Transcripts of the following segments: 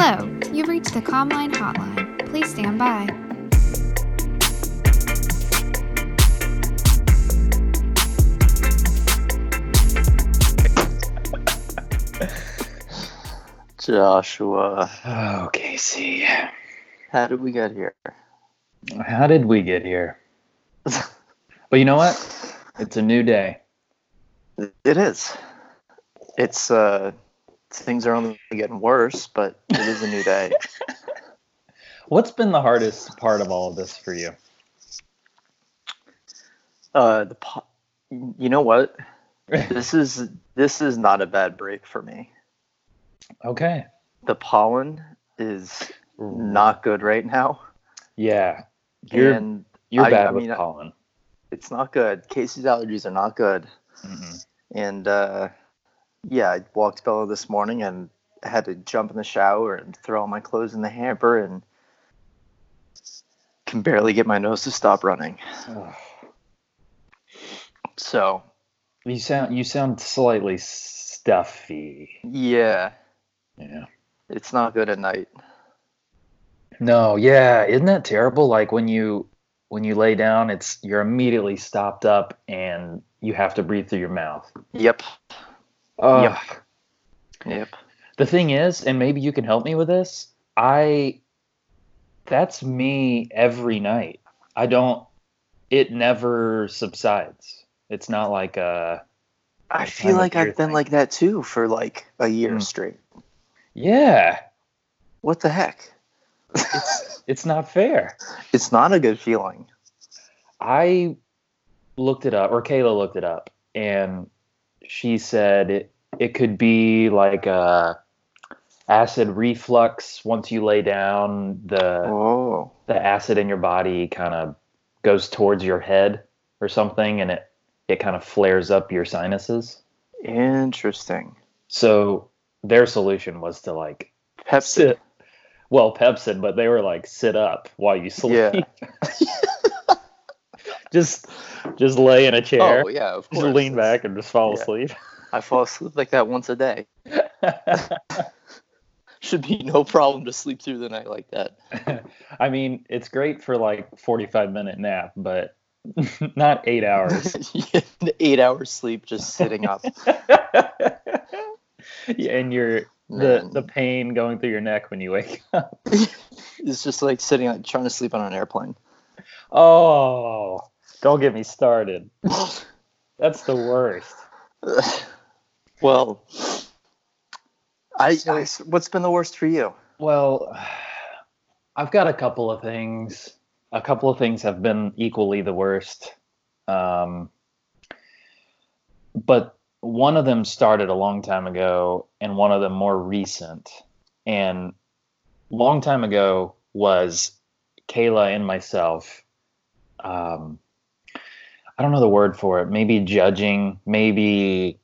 Hello, you've reached the Comline hotline. Please stand by. Joshua, Oh, Casey. how did we get here? How did we get here? But you know what? It's a new day. It is. It's uh things are only getting worse, but it is a new day. What's been the hardest part of all of this for you? Uh the po- you know what? This is this is not a bad break for me. Okay. The pollen is not good right now. Yeah. You're and you're I- bad I with mean, pollen. it's not good. Casey's allergies are not good. Mhm. And uh, yeah, I walked Bella this morning and had to jump in the shower and throw all my clothes in the hamper and can barely get my nose to stop running. Ugh. So You sound you sound slightly stuffy. yeah, Yeah. it's not good at night. No, yeah, isn't that terrible? Like when you when you lay down, it's you're immediately stopped up and you have to breathe through your mouth. Yep, Ugh. Yep. yep. The thing is, and maybe you can help me with this, I that's me every night. I don't it never subsides. It's not like uh I feel like I've been thing. like that too for like a year Mm. straight. yeah, What the heck? it's, it's not fair. It's not a good feeling. I looked it up, or Kayla looked it up, and she said it, it could be like a acid reflux. Once you lay down, the Oh, the acid in your body kind of goes towards your head or something, and it it kind of flares up your sinuses. interesting. So their solution was to like Pepsi. sit, well, Pepcid, but they were like sit up while you sleep. Yeah. just just lay in a chair. Oh yeah, of course. Just lean back and just fall yeah. asleep. I fall asleep like that once a day. Should be no problem to sleep through the night like that. I mean, it's great for like 45 minute nap, but not eight hours. Eight hours sleep just sitting up. yeah, and your the the pain going through your neck when you wake up. It's just like sitting like trying to sleep on an airplane. Oh, don't get me started. That's the worst. well, I, I what's been the worst for you? Well, I've got a couple of things. A couple of things have been equally the worst. Um, but one of them started a long time ago, and one of them more recent. And long time ago was Kayla and myself. Um, I don't know the word for it. Maybe judging, maybe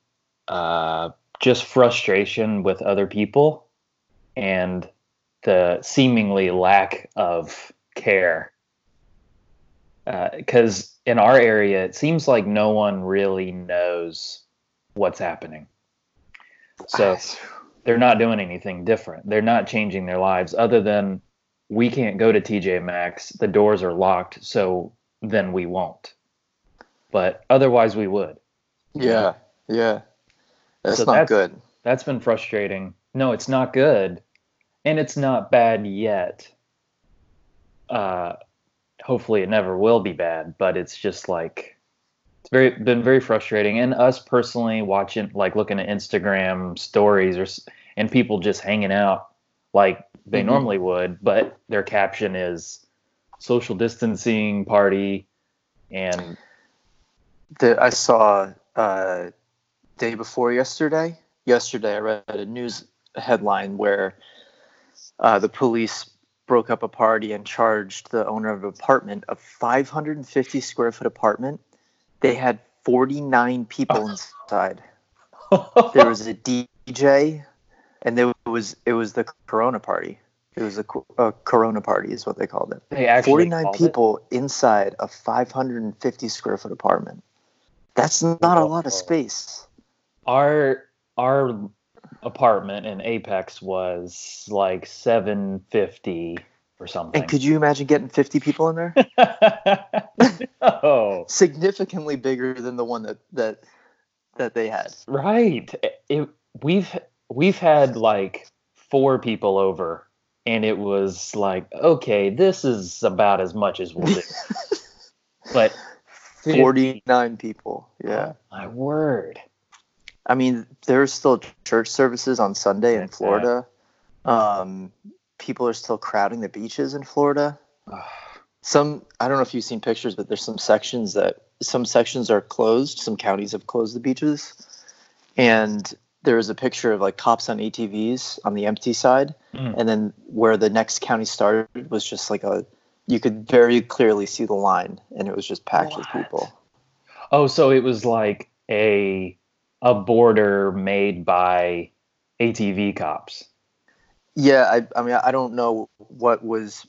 uh, just frustration with other people and the seemingly lack of care. Because in our area, it seems like no one really knows what's happening. So they're not doing anything different. They're not changing their lives other than we can't go to TJ Maxx. The doors are locked, so then we won't. But otherwise, we would. yeah, yeah, that's So not that's- good. That's been frustrating. No, it's not good, and it's not bad yet. Uh, hopefully, it never will be bad. But it's just like it's very been very frustrating. And us personally watching, like looking at Instagram stories or and people just hanging out like they Mhm. normally would, but their caption is social distancing party, and that I saw uh, day before yesterday. Yesterday, I read a news headline where uh, the police broke up a party and charged the owner of an apartment a 550 square foot apartment. They had 49 people inside. There was a DJ, and there was it was the Corona party. It was a, a Corona party, is what they called it. they actually 49 called it- people inside a 550 square foot apartment. That's not a lot of space. our our apartment in Apex was like 750 or something. And could you imagine getting 50 people in there? oh, Significantly bigger than the one that that that they had. right. It, we've we've had like four people over, and it was like, okay, this is about as much as we'll do. but 50 49 people. Yeah. oh my word. I mean, there's still church services on Sunday in Florida. Um, people are still crowding the beaches in Florida. Some, I don't know if you've seen pictures, but there's some sections that some sections are closed. Some counties have closed the beaches, and there was a picture of like cops on ATVs on the empty side, Mm. and then where the next county started was just like a, you could very clearly see the line, and it was just packed with people. Oh, so it was like a a border made by ATV cops. Yeah, I, I mean, I don't know what was.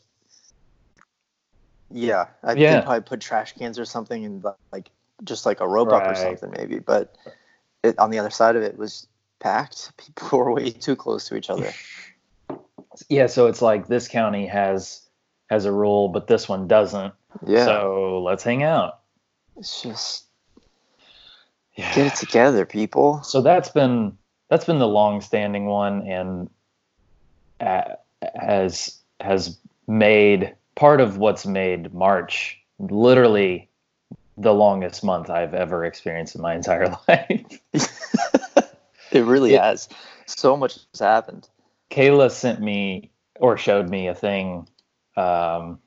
Yeah, I Yeah. think probably put trash cans or something and like just like a rope up or something maybe. But it, on the other side of it was packed. People were way too close to each other. Yeah, so it's like this county has has a rule, but this one doesn't. Yeah, So let's hang out. it's just Yeah. get it together, people. So that's been that's been the long standing one, and uh, has has made part of what's made March literally the longest month I've ever experienced in my entire life. It really Yeah. has. So much has happened. Kayla sent me or showed me a thing. Um,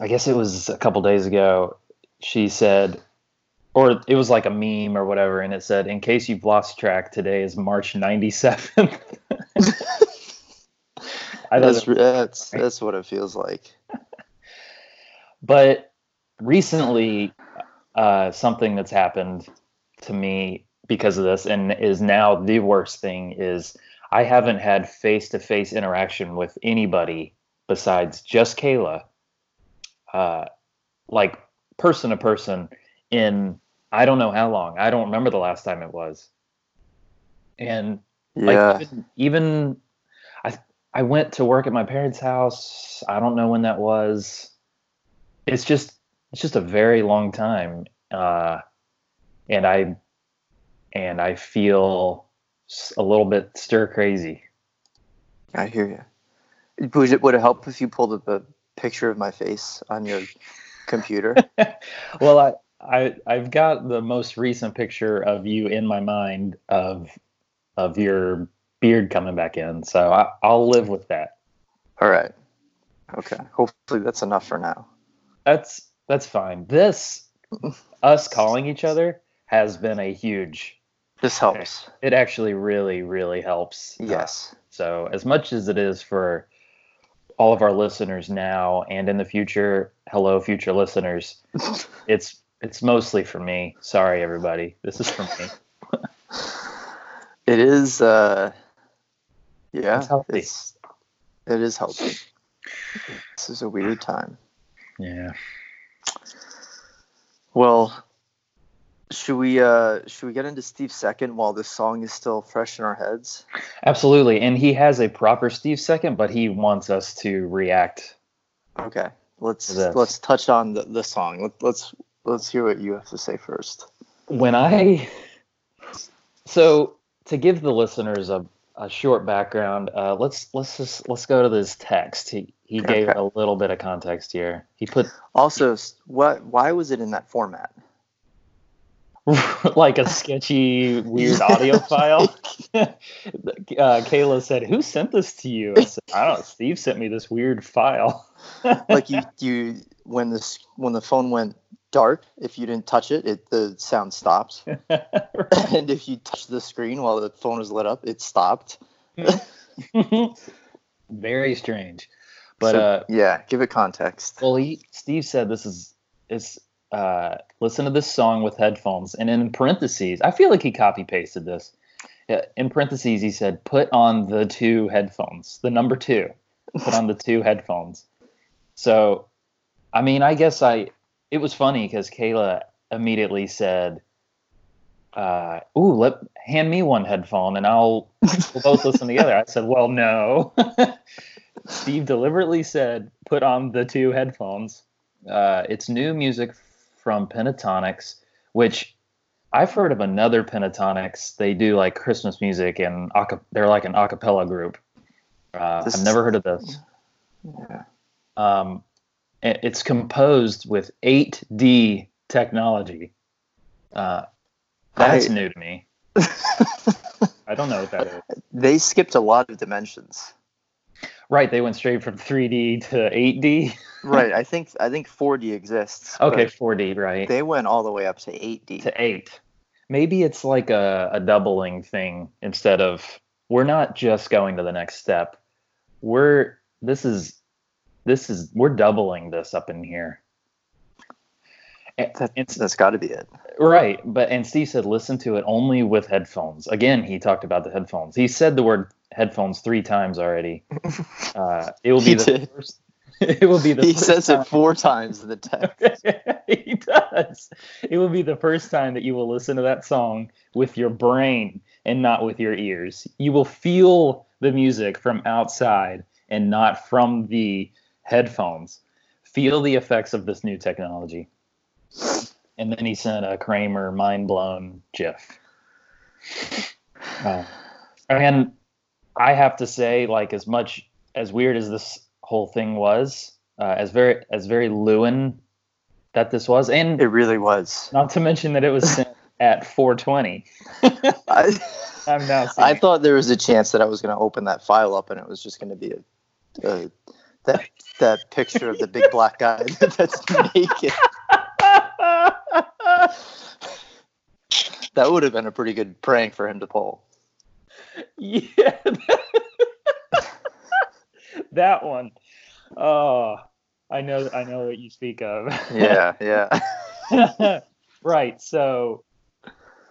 I guess it was a couple days ago. She said, or it was like a meme or whatever, and it said, "In case you've lost track, today is March 97th." I That's that's that's what it feels like. but recently, uh, something that's happened to me because of this, and is now the worst thing, is I haven't had face to face interaction with anybody besides just Kayla, uh, like person to person, in I don't know how long. I don't remember the last time it was. And like Yeah, even, even I I went to work at my parents' house. I don't know when that was. It's just it's just a very long time, uh, and I and I feel a little bit stir crazy. I hear you. Would it would it help if you pulled up a picture of my face on your computer? well, I, I I've got the most recent picture of you in my mind of of your beard coming back in, so I, I'll live with that. All right. Okay. Hopefully that's enough for now. That's that's fine. This us calling each other has been a huge. This helps. It actually really really helps. Uh, Yes. so as much as it is for all of our listeners now and in the future, hello future listeners, it's it's mostly for me. Sorry everybody. This is for me. It is uh yeah, It's healthy. it's it is healthy. This is a weird time. Yeah. Well, should we uh should we get into Steve second while this song is still fresh in our heads? Absolutely. And he has a proper Steve second, but he wants us to react. Okay. Let's let's touch on the, the song. Let, let's let's hear what you have to say first. When I so to give the listeners a, a short background, uh, let's let's just let's go to this text. He he gave Okay. a little bit of context here. He put Also, what why was it in that format? like a sketchy, weird audio file. uh, Kayla said, "Who sent this to you?" I said, "I don't. know. Steve sent me this weird file." like you you when this when the phone went dark if you didn't touch it it the sound stopped and if you touched the screen while the phone was lit up it stopped Very strange. But So, uh, yeah give it context well, he Steve said this is is uh, listen to this song with headphones, and in parentheses, I feel like he copy pasted this. In parentheses, he said, "Put on the two headphones, the number two. Put on the two headphones." So, I mean, I guess I. It was funny because Kayla immediately said, uh, "Ooh, let hand me one headphone and I'll we'll both listen together." I said, "Well, no." Steve deliberately said, "Put on the two headphones." Uh, it's new music from Pentatonix, which I've heard of another Pentatonix. They do like Christmas music and they're like an a cappella group. Uh, I've never heard of this. Yeah. Um, it's composed with 8D technology. Uh, that's I- new to me. I don't know what that is. They skipped a lot of dimensions. Right, they went straight from 3D to 8D. Right. I think I think 4D exists. Okay, 4D, right? They went all the way up to 8D. to 8. Maybe it's like a, a doubling thing instead of we're not just going to the next step. We're this is this is we're doubling this up in here. A- That, it's- that's got to be it. Right, but and Steve said listen to it only with headphones. Again, he talked about the headphones. He said the word headphones three times already. Uh, it will be He the did. first. It will be the. He first says time- it four times in the text. he does. It will be the first time that you will listen to that song with your brain and not with your ears. You will feel the music from outside and not from the headphones. Feel the effects of this new technology. And then he sent a Kramer mind blown GIF. Uh, and I have to say, like, as much as weird as this whole thing was, uh, as very as very Lewin that this was, and It really was. not to mention that it was sent at 420. I, I'm now I thought there was a chance that I was going to open that file up and it was just going to be a, a that that picture of the big black guy that's naked. That would have been a pretty good prank for him to pull. Yeah, that one. Oh, I know, I know what you speak of. Yeah, yeah. right. So,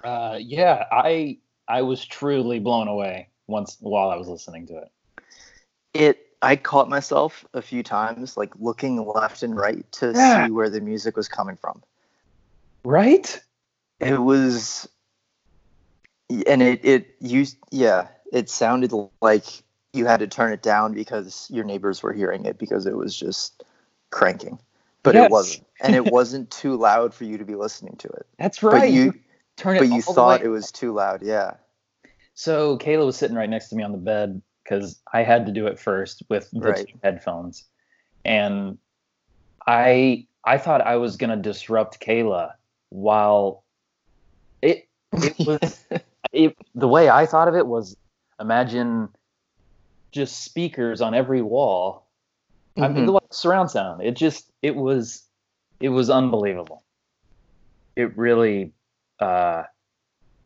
uh, yeah, I I was truly blown away once while I was listening to it. It. I caught myself a few times, like looking left and right to Yeah. see where the music was coming from. Right? It was, and it it used yeah. It sounded like you had to turn it down because your neighbors were hearing it because it was just cranking, but Yes. it wasn't, and it wasn't too loud for you to be listening to it. That's right. But you turn it. but you thought it was too loud. Yeah. So Kayla was sitting right next to me on the bed because I had to do it first with the Right. headphones, and I I thought I was gonna disrupt Kayla while it it was it the way I thought of it was imagine just speakers on every wall. I mean, Mhm. the like surround sound. It just it was it was unbelievable. It really uh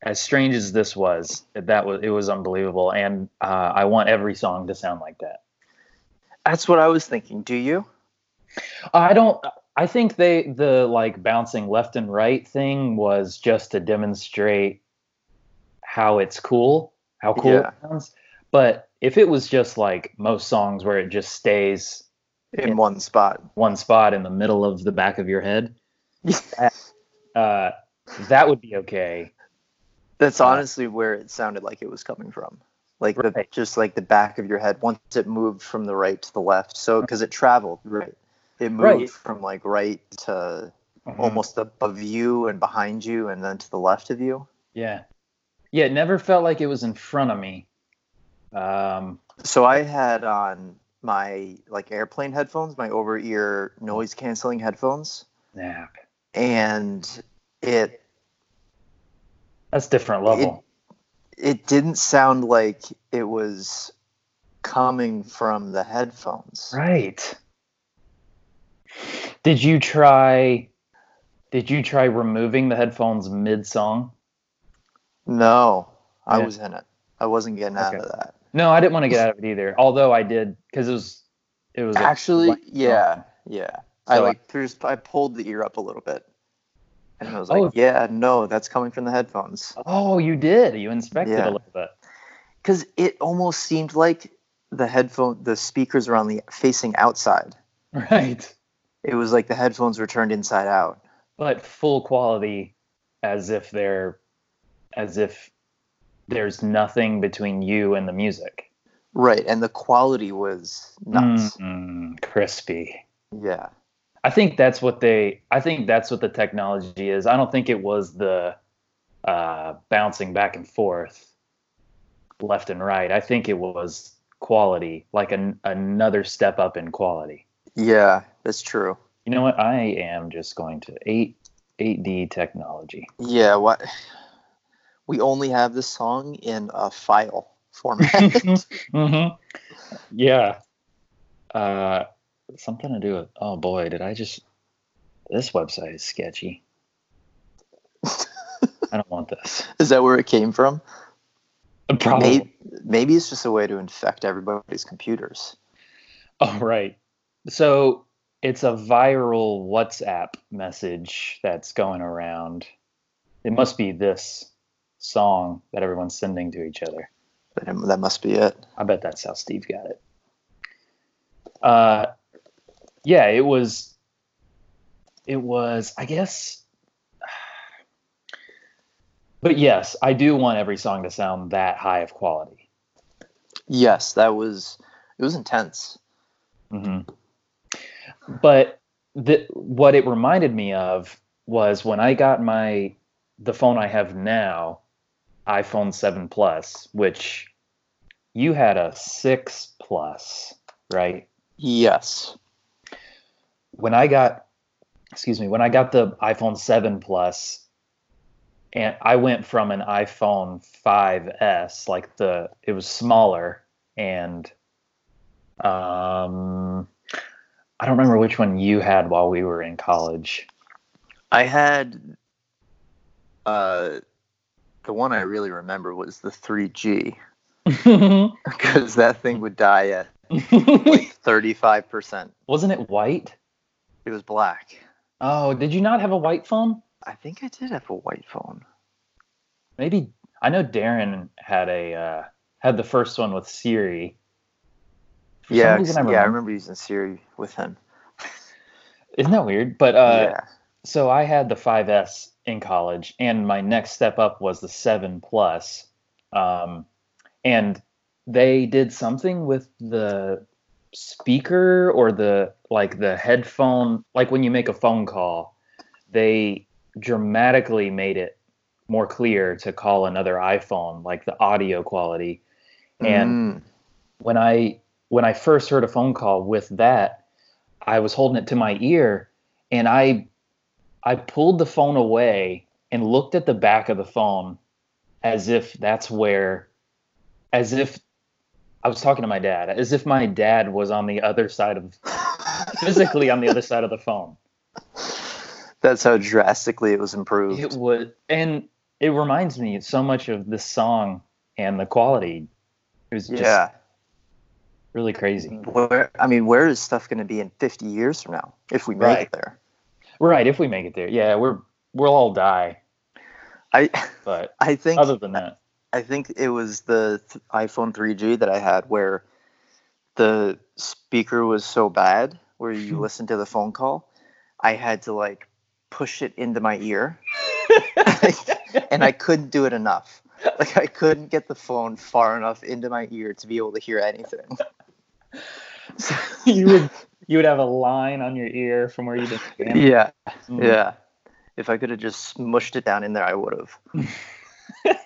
as strange as this was, that was it was unbelievable, and uh, I want every song to sound like that. That's what I was thinking. Do you? I don't. I think they the like bouncing left and right thing was just to demonstrate how it's cool, how cool Yeah. it sounds. But if it was just like most songs where it just stays In Yeah. one spot. one spot in the middle of the back of your head, uh, that would be okay. That's Uh, honestly where it sounded like it was coming from. Like the just like the back of your head once it moved from the right to the left. So because it traveled, right? It moved Right. from like right to Mhm. almost above you and behind you and then to the left of you. Yeah. Yeah, it never felt like it was in front of me. Um, So I had on my like airplane headphones, my over ear noise canceling headphones, yeah, and it that's different level. it didn't sound like it was coming from the headphones. right. Did you try did you try removing the headphones mid song? No, I Yeah. was in it. I wasn't getting out of that. No, I didn't want to get out of it either. Although I did cuz it was it was Actually, blank yeah, yeah. I So I- like there's I pulled the ear up a little bit, and I was like, Oh. yeah, no, that's coming from the headphones. Oh, you did. You inspected Yeah. a little bit. Because it almost seemed like the headphone, the speakers were on the facing outside. Right. It was like the headphones were turned inside out. But full quality as if they're as if there's nothing between you and the music. Right, and the quality was nuts. Mm, crispy. Yeah. I think that's what they. I think that's what the technology is. I don't think it was the uh, bouncing back and forth, left and right. I think it was quality, like an, another step up in quality. Yeah, that's true. You know what? I am just going to eight eight D technology. Yeah, what we only have this song in a file format. mm-hmm. Yeah. Uh, something to do with. Oh boy, did I just? This website is sketchy. I don't want this. Is that where it came from? Probably. Maybe, maybe it's just a way to infect everybody's computers. Oh right. So it's a viral WhatsApp message that's going around. It must be this song that everyone's sending to each other. That, must be it. I bet that's how Steve got it. Uh, yeah, it was. It was, I guess. But yes, I do want every song to sound that high of quality. Yes, that was it was intense. Mm-hmm. But the, what it reminded me of was when I got my the phone I have now, iPhone 7 Plus, which you had a 6 Plus, right? Yes. When I got excuse me, when I got the iPhone 7 Plus and I went from an iPhone 5S, like the it was smaller and um I don't remember which one you had while we were in college. I had uh the one I really remember was the 3G because that thing would die at like 35%. Wasn't it white? It was black. Oh, did you not have a white phone? I think I did have a white phone. Maybe I know Darren had a uh, had the first one with Siri. For yeah, reason, I yeah, I remember- remember using Siri with him. Isn't that weird? But uh, yeah. so I had the 5S in college, and my next step up was the 7 Plus. Um, and they did something with the speaker or the like the headphone, like when you make a phone call, they dramatically made it more clear to call another iPhone, like the audio quality. And Mm. when I when I first heard a phone call with that, I was holding it to my ear and I I pulled the phone away and looked at the back of the phone as if that's where as if I was talking to my dad, as if my dad was on the other side of physically on the other side of the phone. That's how drastically it was improved. It was and it reminds me so much of this song and the quality. It was just yeah. really crazy. Where I mean, where is stuff going to be in 50 years from now if we make Right. it there? Right, if we make it there. Yeah, we're we'll all die. I But I think other than that. I think it was the th- iPhone 3G that I had where the speaker was so bad where you hmm. listen to the phone call, I had to like push it into my ear and I couldn't do it enough. Like I couldn't get the phone far enough into my ear to be able to hear anything. So- you would you would have a line on your ear from where been standing. yeah, Mm. yeah. If I could have just smushed it down in there, I would have.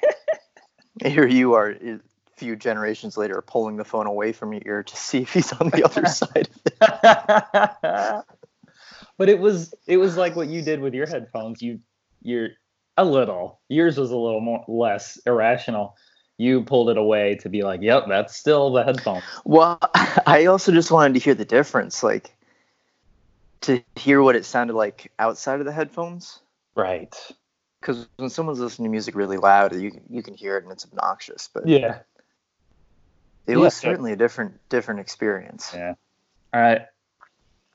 Here you are, a few generations later, pulling the phone away from your ear to see if he's on the other side but it was it was like what you did with your headphones. You you're a little. Yours was a little more less irrational. You pulled it away to be like, "Yep, that's still the headphone." Well, I also just wanted to hear the difference, like to hear what it sounded like outside of the headphones. Right. Because when someone's listening to music really loud, you can- you can hear it and it's obnoxious. But Yeah. it Yeah. was certainly a different different experience. Yeah. All right.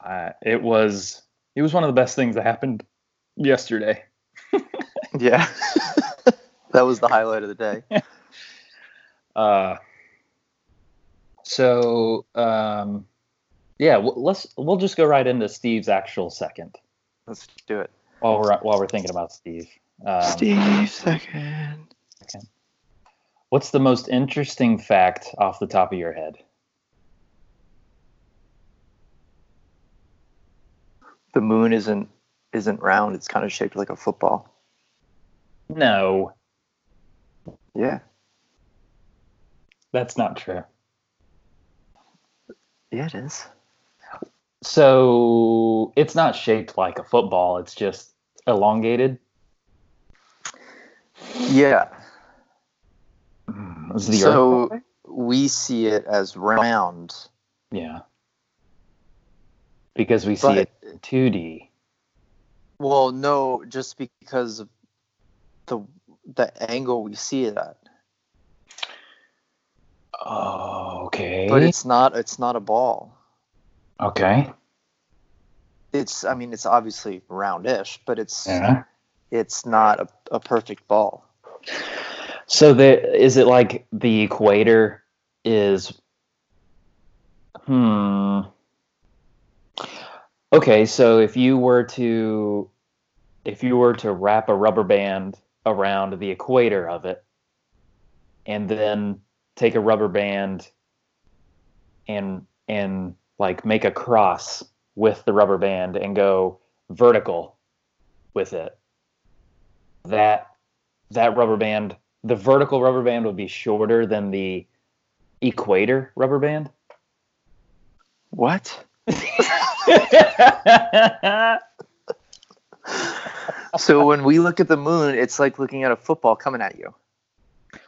Uh, it was it was one of the best things that happened yesterday. Yeah, that was the highlight of the day. Uh, so um, yeah, w- let's we'll just go right into Steve's actual second Let's do it. while we're while we're thinking about Steve. Um, Steve second. second. What's the most interesting fact off the top of your head? The moon isn't isn't round. It's kind of shaped like a football. No, Yeah. That's not true. Yeah, it is. So it's not shaped like a football. It's just elongated. Yeah. Mm, is the So- Earth- We see it as round. yeah, because we see But- it in 2D. Well, no, just because of the the angle we see it at. Oh, okay. But it's not it's not a ball. okay. It's I mean it's obviously roundish, but it's Yeah. it's not a, a perfect ball. So the is it like the equator is hmm Okay, so if you were to if you were to wrap a rubber band around the equator of it and then take a rubber band and and like make a cross with the rubber band and go vertical with it that that rubber band the vertical rubber band would be shorter than the equator rubber band What? So when we look at the moon, it's like looking at a football coming at you.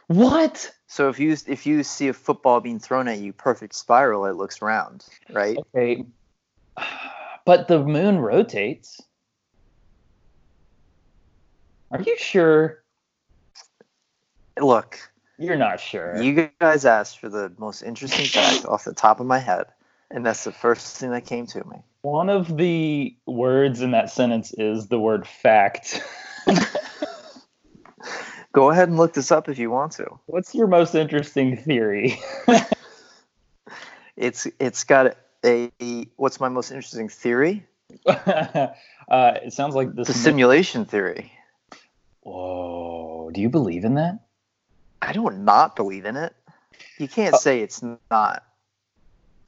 what So if you if you see a football being thrown at you, perfect spiral, it looks round, right? okay. But the moon rotates. Are you sure? Look, you're not sure. You guys asked for the most interesting fact off the top of my head, and that's the first thing that came to me. one of the words in that sentence is the word fact Go ahead and look this up if you want to. what's your most interesting theory It's it's got a, what's my most interesting theory? uh, it sounds like this The simulation theory. whoa do you believe in that I don't not believe in it. You can't Uh, say it's not.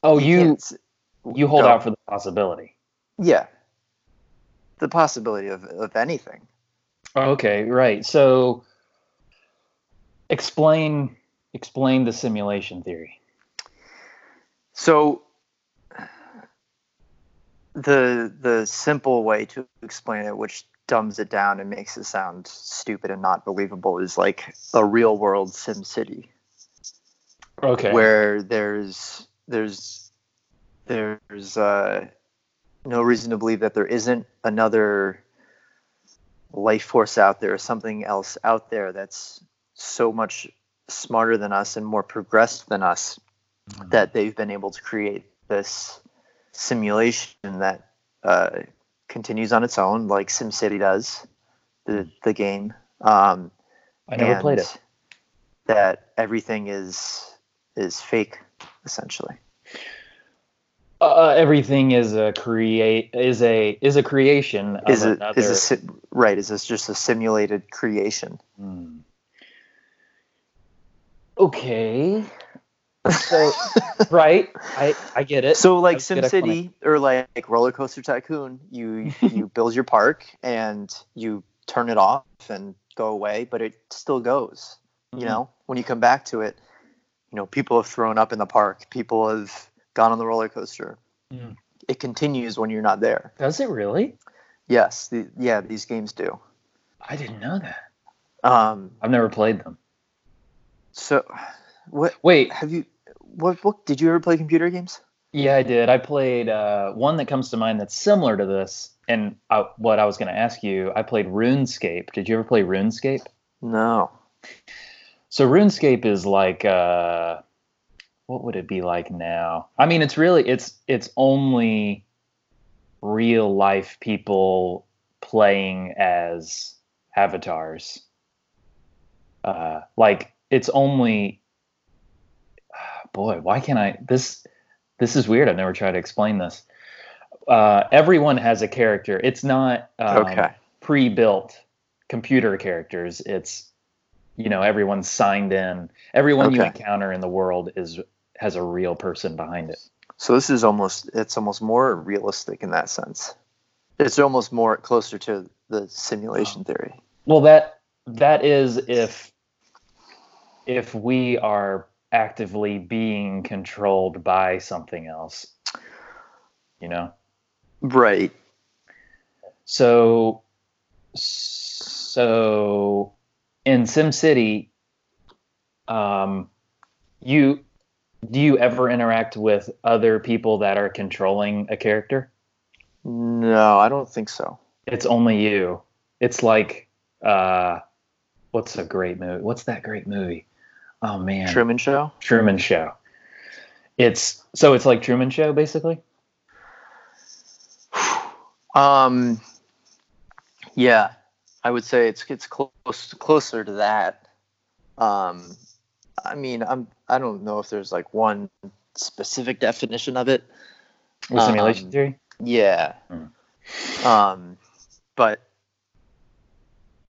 oh you can't you hold out for the possibility Yeah. The possibility of, of anything. Okay, right. So explain explain the simulation theory. So the the simple way to explain it, which dumbs it down and makes it sound stupid and not believable, is like a real world Sim City Okay. where there's there's there's uh, no reason to believe that there isn't another life force out there, or something else out there that's so much smarter than us and more progressed than us that they've been able to create this simulation that uh, continues on its own, like SimCity does, the the game. Um, I never played it. That everything is is fake, essentially. Uh, everything is a create is a is a creation of Is it another. is a right? Is this just a simulated creation? Hmm. Okay. So right, I I get it. So like. SimCity or like Roller Coaster Tycoon, you you build your park and you turn it off and go away, but it still goes. You Mhm. know, when you come back to it, you know, people have thrown up in the park, people have gone on the roller coaster. Mm. It continues when you're not there. Does it really? Yes, the, yeah, these games do. I didn't know that. Um, I've never played them. So what Wait, have you? What what did you ever play computer games? Yeah, I did. I played uh, one that comes to mind that's similar to this. And I, what I was going to ask you, I played RuneScape. Did you ever play RuneScape? No. So RuneScape is like, uh, what would it be like now? I mean, it's really it's it's only real life people playing as avatars. Uh, like it's only, boy, why can't I? This this is weird. I've never tried to explain this. Uh, everyone has a character. It's not um, okay. pre-built computer characters. It's you know everyone's signed in. Everyone you encounter in the world is has a real person behind it. So this is almost it's almost more realistic in that sense. It's almost more closer to the simulation theory. Well, that that is if if we are actively being controlled by something else. You know. Right. So so in SimCity, um, you do you ever interact with other people that are controlling a character? No, I don't think so. It's only you. It's like uh, what's a great movie? What's that great movie? Oh man, Truman Show. Truman Show. It's so it's like Truman Show basically. Um, yeah, I would say it's it's close closer to that. Um, I mean, I'm I don't know if there's like one specific definition of it. Simulation Um, theory. Yeah. Mm. Um, but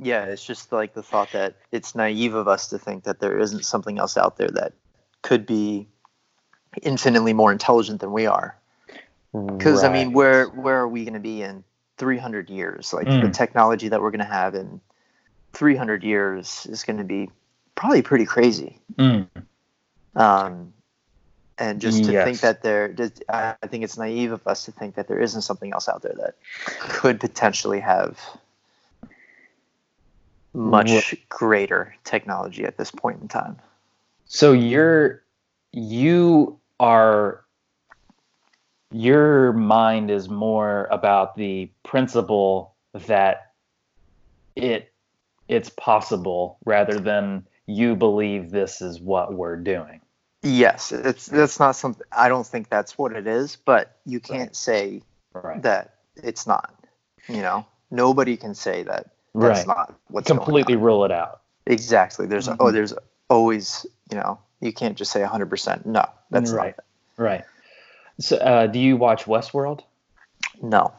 yeah, it's just like the thought that it's naive of us to think that there isn't something else out there that could be infinitely more intelligent than we are. Because I mean, where where are we going to be in 300 years? Like the Mm. technology that we're going to have in 300 years is going to be probably pretty crazy. Mm. Um, and just to think that there, I think it's naive of us to think that there isn't something else out there that could potentially have much greater technology at this point in time. So you're you are your mind is more about the principle that it it's possible rather than you believe this is what we're doing. Yes, it's that's not something. I don't think that's what it is, but you can't Right. say Right. that it's not. You know, nobody can say that that's Right. not what's Completely rule it out. Exactly. There's oh, Mhm. there's always you know you can't just say 100. percent No, that's Right. Right. So uh, do you watch Westworld? No.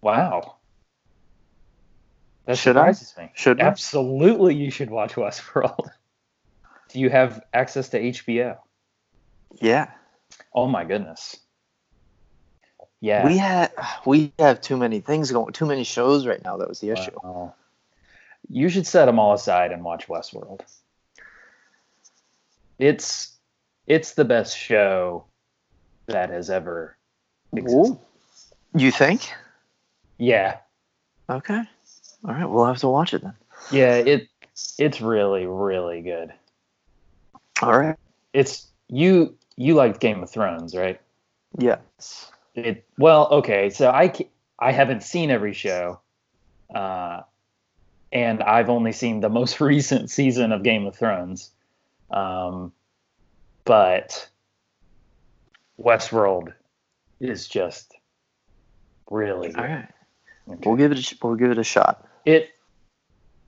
Wow. That Should I? surprises me. Should? Absolutely, you should watch Westworld. Do you have access to HBO? Yeah. Oh my goodness. Yeah. We had we have too many things going, too many shows right now. That was the issue. Wow. You should set them all aside and watch Westworld. It's it's the best show that has ever existed. Ooh. You think? Yeah. Okay. All right. We'll have to watch it then. Yeah, it it's really really good. All right. It's you you liked Game of Thrones, right? Yes. It well, okay. So I I haven't seen every show, uh, and I've only seen the most recent season of Game of Thrones. Um, but Westworld is just really good. All right. Okay. We'll give it. A, we'll give it a shot. It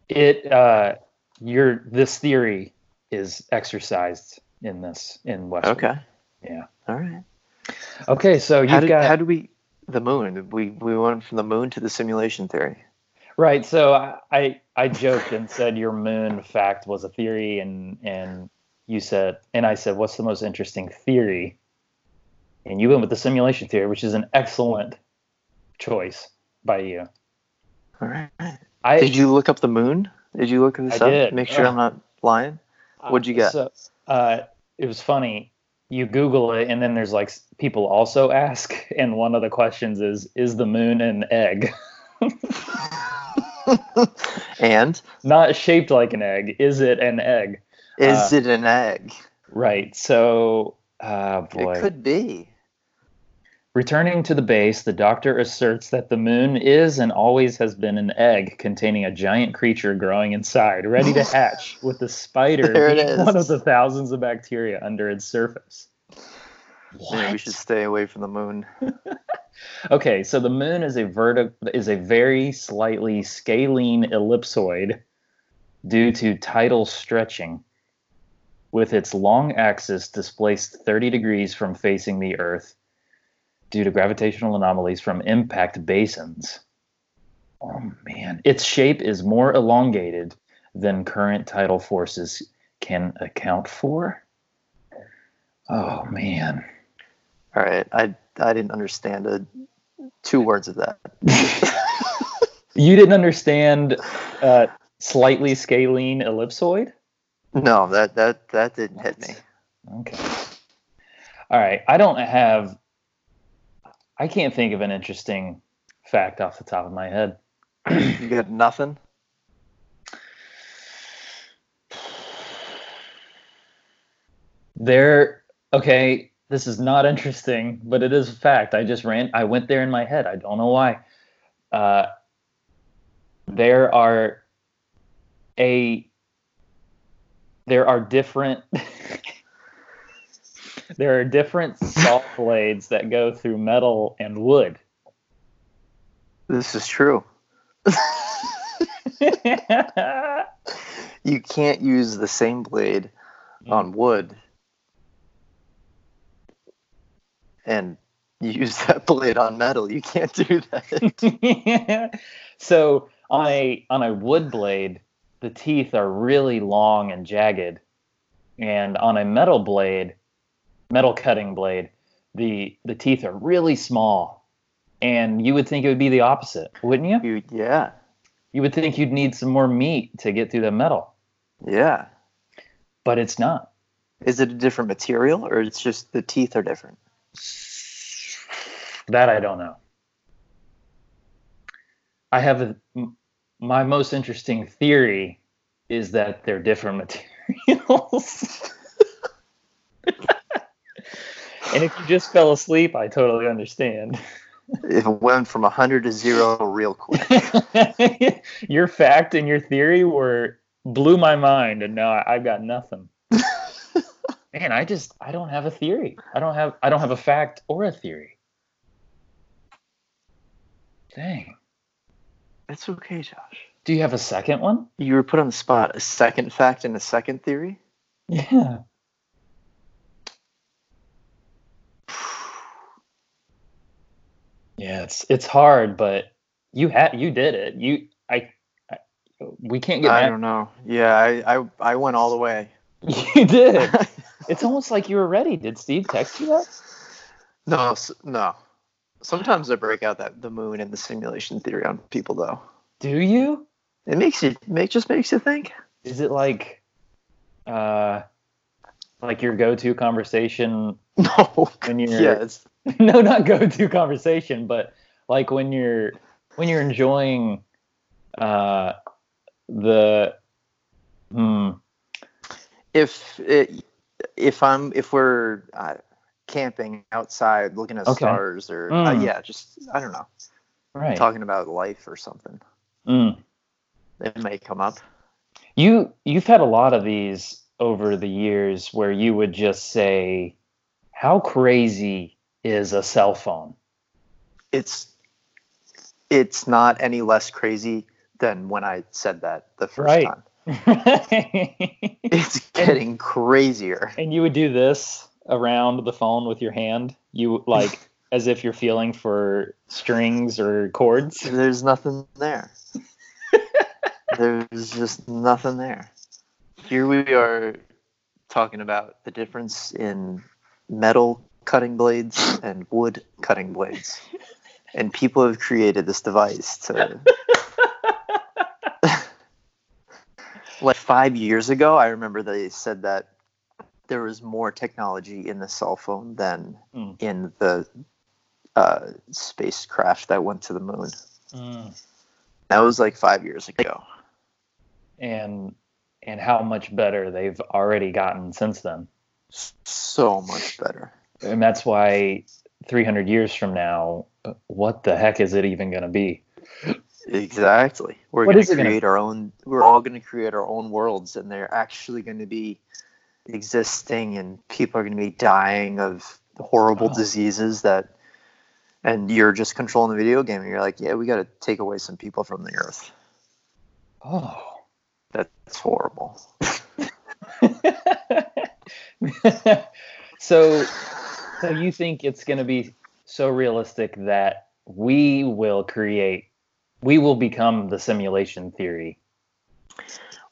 it uh your this theory is exercised in this in Westworld. Okay. Yeah. All right. Okay, so did, got how do we the moon? We we went from the moon to the simulation theory. Right. So I, I I joked and said your moon fact was a theory, and and you said, and I said, what's the most interesting theory? And you went with the simulation theory, which is an excellent choice by you. All right. I Did you look up the moon? Did you look this I up? did. Make sure I'm not lying. What'd you get? So, uh, it was funny. You Google it, and then there's like people also ask, and one of the questions is, "Is the moon an egg?" and Not shaped like an egg. Is it an egg? is Uh, it an egg? Right. So, uh, boy. It could be. Returning to the base, the doctor asserts that the moon is and always has been an egg containing a giant creature growing inside, ready to hatch, with the spider There it being one of the thousands of bacteria under its surface. Maybe we should stay away from the moon. Okay, so the moon is a verti- is a very slightly scalene ellipsoid due to tidal stretching, with its long axis displaced 30 degrees from facing the Earth due to gravitational anomalies from impact basins. Oh man, its shape is more elongated than current tidal forces can account for. Oh man. All right, I I didn't understand a, two words of that. You didn't understand uh, slightly scalene ellipsoid? No, that that that didn't hit me. Okay. All right. I don't have. I can't think of an interesting fact off the top of my head. You got nothing. There. Okay. This is not interesting, but it is a fact. I just ran. I went there in my head. I don't know why. Uh, there are a. There are different. there are different saw blades that go through metal and wood. This is true. You can't use the same blade on mm. wood and use that blade on metal. You can't do that. so on a on a wood blade, the teeth are really long and jagged, and on a metal blade, metal cutting blade, the the teeth are really small. And you would think it would be the opposite, wouldn't you? You yeah. You would think you'd need some more meat to get through the metal, Yeah. but it's not. Is it a different material or it's just the teeth are different? That I don't know. I have a, my most interesting theory is that they're different materials. and if you just fell asleep, I totally understand. It went from 100 to 0 real quick. your fact and your theory were blew my mind, and now I, I've got nothing. Man, I just I don't have a theory. I don't have I don't have a fact or a theory. Dang. It's okay, Josh. Do you have a second one? You were put on the spot. A second fact and a second theory? Yeah. Yeah, it's it's hard, but you had you did it. You I, I we can't get I mad. don't know. Yeah, I, I, I went all the way. You did. It's almost like you were ready. Did Steve text you that? no, no. Sometimes I break out that the moon and the simulation theory on people, though. Do you? It makes you make just makes you think. Is it like uh like your go-to conversation No. when you're Yeah, it's no not go-to conversation but like when you're when you're enjoying uh the hmm if it, if I'm if we're uh, camping outside looking at Okay. stars or uh, Mm. yeah, just I don't know, right talking about life or something. Mm. It may come up. you you've had a lot of these over the years where you would just say how crazy is a cell phone It's it's not any less crazy than when I said that the first Right. time. It's getting crazier. and you would do this around the phone with your hand you like as if you're feeling for strings or chords There's nothing there. There's just nothing there. Here we are talking about the difference in metal cutting blades and wood cutting blades. And people have created this device to. like five years ago, I remember they said that there was more technology in the cell phone than Mm. in the uh, spacecraft that went to the moon. Mm. That was like five years ago. and and how much better they've already gotten since then So much better. And that's why 300 years from now what the heck is it even going to be Exactly. We're going to gonna- create our own. We're all going to create our own worlds, and they're actually going to be existing, and people are going to be dying of horrible Wow. diseases that. And you're just controlling the video game, and you're like, yeah, we got to take away some people from the earth. oh That's horrible. so so you think it's going to be so realistic that we will create we will become the simulation theory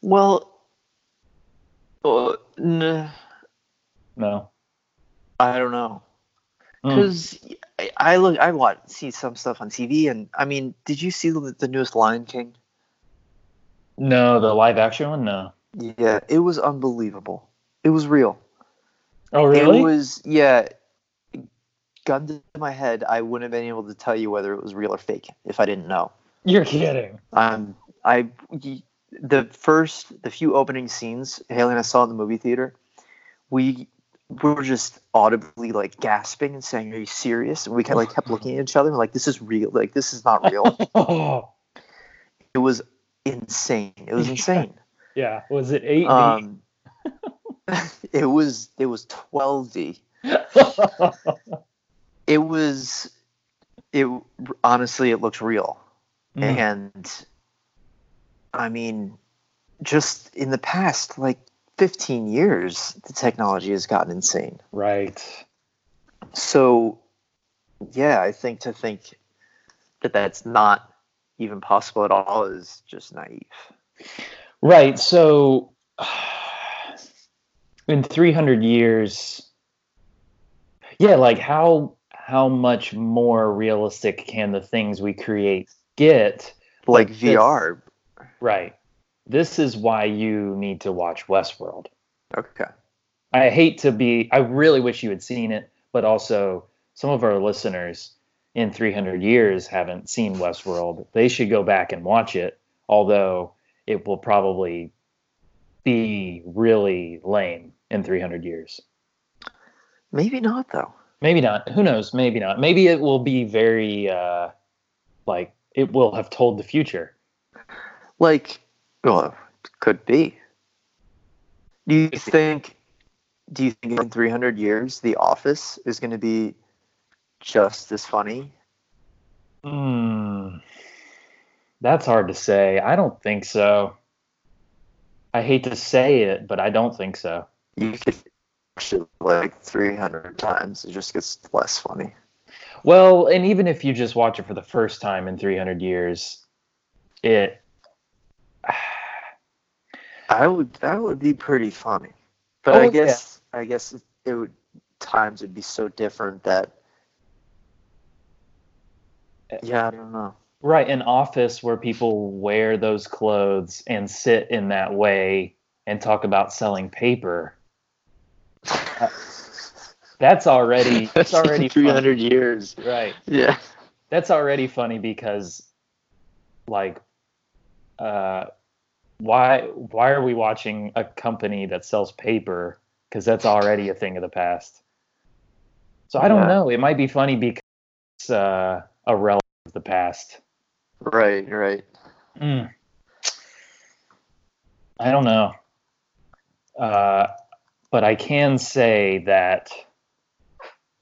Well, uh, n- No. I don't know. Mm. Because I, I look, I watch, see some stuff on TV, and I mean, did you see the, the newest Lion King? No, the live action one. No. Yeah, it was unbelievable. It was real. Oh really? It was, yeah. Gun to my head, I wouldn't have been able to tell you whether it was real or fake if I didn't know. You're kidding. Um, I the first the few opening scenes Haley and I saw in the movie theater, we were just audibly like gasping and saying, "Are you serious?" And we kind of like kept looking at each other and like, "This is real. Like this is not real." It was insane. It was insane. Yeah. Was it eight? Um, it was it was 12D. It was it honestly it looks real. Mm. And I mean, just in the past like 15 years, the technology has gotten insane. right. So, yeah, I think to think that that's not even possible at all is just naive. Right. So, in 300 years, yeah, like how how much more realistic can the things we create get? Like this- VR. Right. This is why you need to watch Westworld. Okay. I hate to be. I really wish you had seen it, but also some of our listeners in 300 years haven't seen Westworld. They should go back and watch it. Although it will probably be really lame in 300 years. Maybe not though. Maybe not. Who knows? Maybe not. Maybe it will be very uh, like it will have told the future. Like, well, could be. Do you think? Do you think in 300 years, The Office is going to be just as funny? Hmm. That's hard to say. I don't think so. I hate to say it, but I don't think so. You could it like 300 times; it just gets less funny. Well, and even if you just watch it for the first time in 300 years, it I would. That would be pretty funny. But Oh, I yeah. guess. I guess it, it would. Times would be so different that. Yeah, I don't know. right an office where people wear those clothes and sit in that way and talk about selling paper. That's already that's already three funny. years. right. Yeah. that's already funny because like uh why why are we watching a company that sells paper because that's already a thing of the past so i don't Yeah. know it might be funny because it's uh, a relic of the past Right. Right. Mm. i don't know uh but i can say that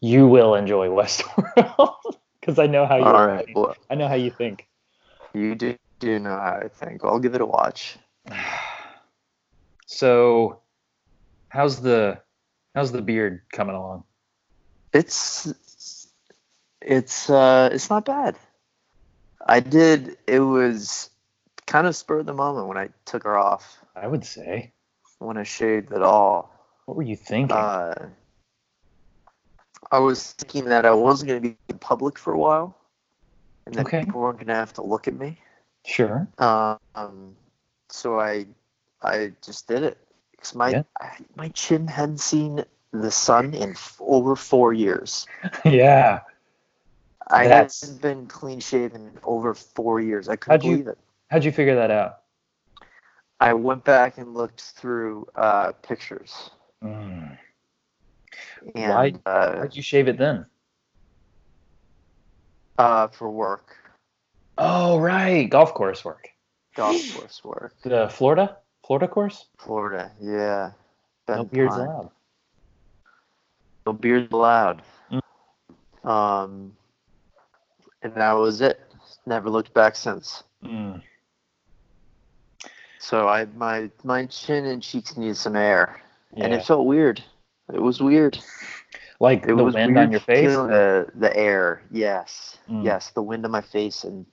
you will enjoy westworld because i know how you All right. Well, i know how you think you do do know how I think. I'll give it a watch. So, how's the how's the beard coming along? It's it's uh it's not bad. I did. It was kind of spur of the moment when I took her off. I would say. When I shaved it all. What were you thinking? Uh, I was thinking that I wasn't going to be in public for a while, and that Okay. people weren't going to have to look at me. sure. Um, so I, I just did it because my Yeah. I, my chin hadn't seen the sun in f- over four years. yeah. I That's- hadn't been clean shaven in over four years. I How'd couldn't you- believe it. How'd you figure that out? I went back and looked through uh, pictures, Mm. and Why- uh, Why'd you shave it then? uh, for work, Oh, right, golf course work. golf course work, The Florida, Florida course. Florida. Yeah, No Bend beards Pine. allowed. No beard allowed. Mm. Um, and that was it. Never looked back since. Mm. So I my my chin and cheeks needed some air, and it felt weird. It was weird. like It the was wind weird on your face. The the air, yes, Mm. yes, the wind on my face and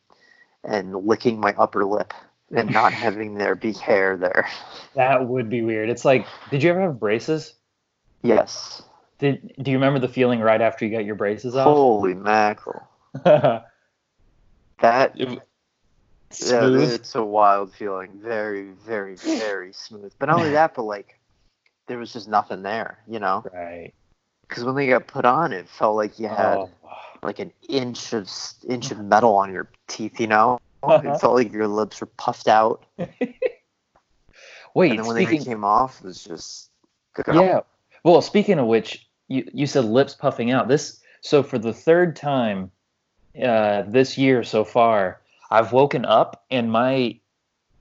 and licking my upper lip. and not having there be hair there. That would be weird. It's like, did you ever have braces? Yes. Did do you remember the feeling right after you got your braces off? Holy mackerel. That It- yeah, it's a wild feeling. Very, very, very smooth. But not only that, but like there was just nothing there, you know? right. Because when they got put on, it felt like you had Oh. like an inch of inch of metal on your teeth, you know? Uh-huh. It felt like your lips were puffed out, Wait, and when they speaking came off, it was just Yeah. Well, speaking of which, you, you said lips puffing out. This so for the third time uh, this year so far, I've woken up and my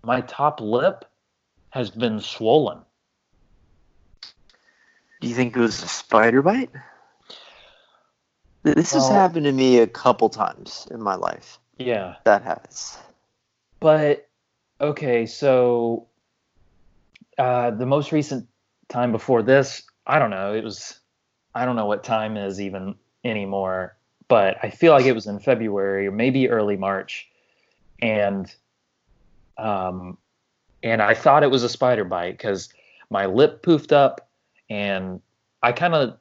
my top lip has been swollen. Do you think it was a spider bite? This has happened to me a couple times in my life. Yeah. That has. But okay, so uh, the most recent time before this, I don't know. It was I don't know what time is even anymore, but I feel like it was in February or maybe early March, and um, and I thought it was a spider bite because my lip poofed up, and I kind of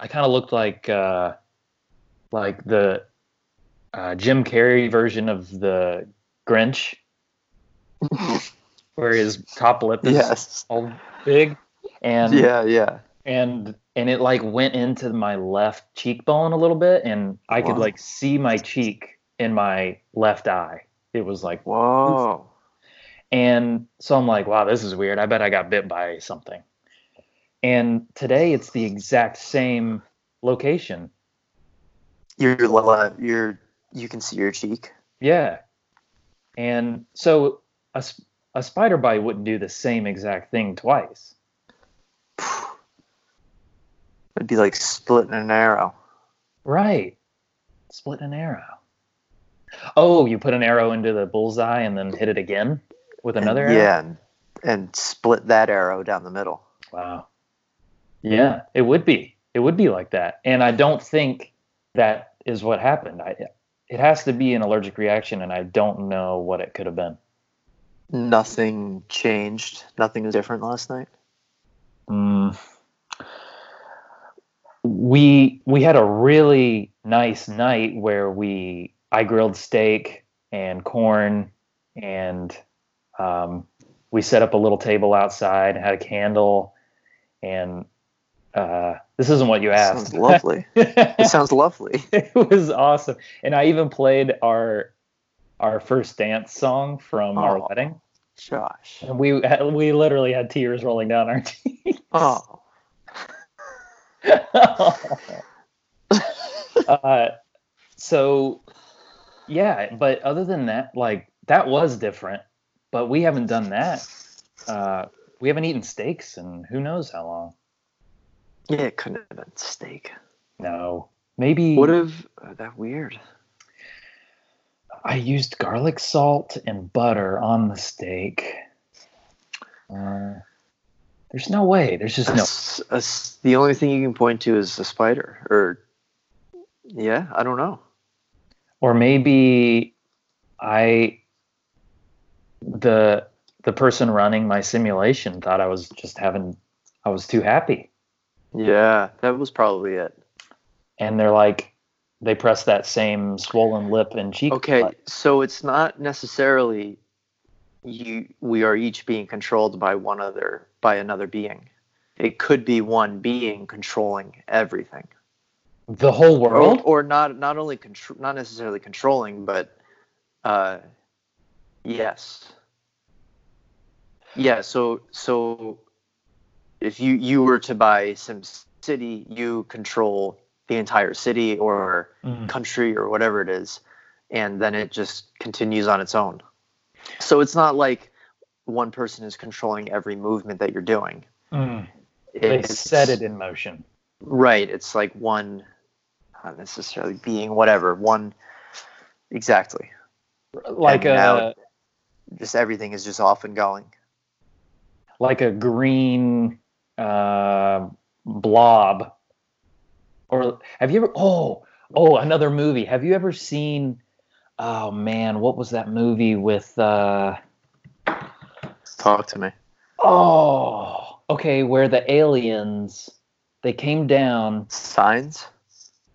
I kind of looked like uh, like the uh, Jim Carrey version of the Grinch, where his top lip is yes. all big, and Yeah, yeah. and and it like went into my left cheekbone a little bit, and I could like see my cheek in my left eye. It was like, Whoa. and so I'm like, wow, this is weird. I bet I got bit by something. And today it's the exact same location. Your le- your you can see your cheek. Yeah. And so a, a spider bite wouldn't do the same exact thing twice. It'd be like splitting an arrow. Right. Split an arrow. Oh, you put an arrow into the bullseye and then hit it again with And- another arrow? Yeah, and, and split that arrow down the middle. Wow. Yeah, it would be. It would be like that. And I don't think that is what happened. I, it has to be an allergic reaction, and I don't know what it could have been. Nothing changed. Nothing was different last night. Mm. We we had a really nice night where we I grilled steak and corn and um, we set up a little table outside, had a candle, and uh, this isn't what you asked. Sounds lovely. it sounds lovely. it was awesome, and I even played our our first dance song from our Oh. wedding, Josh. and we we literally had tears rolling down our cheeks. Oh. uh, so yeah, but other than that, like that was different. But we haven't done that. Uh, we haven't eaten steaks and who knows how long. Yeah, it couldn't have been steak. No, maybe What if uh, that weird? I used garlic salt and butter on the steak. Uh, there's no way. There's just no. a the only thing you can point to is a spider. Or yeah, I don't know. Or maybe I the the person running my simulation thought I was just having I was too happy. Yeah, that was probably it. And they're like they press that same swollen lip and cheek. Okay, button. so it's not necessarily you we are each being controlled by one other by another being. It could be one being controlling everything. The whole world? or, or not not only contr- not necessarily controlling but uh yes yeah so so if you you were to buy some city you control the entire city or Mm. country or whatever it is and then it just continues on its own so it's not like one person is controlling every movement that you're doing Mm. They It's- set it in motion. Right. It's like one, not necessarily being, whatever. One, exactly. Like And a now- Just everything is just off and going. like a green uh, blob. Or have you ever? Oh, oh, another movie. Have you ever seen? Oh man, what was that movie with? Uh, Talk to me. Oh, okay. Where the aliens they came down. Signs.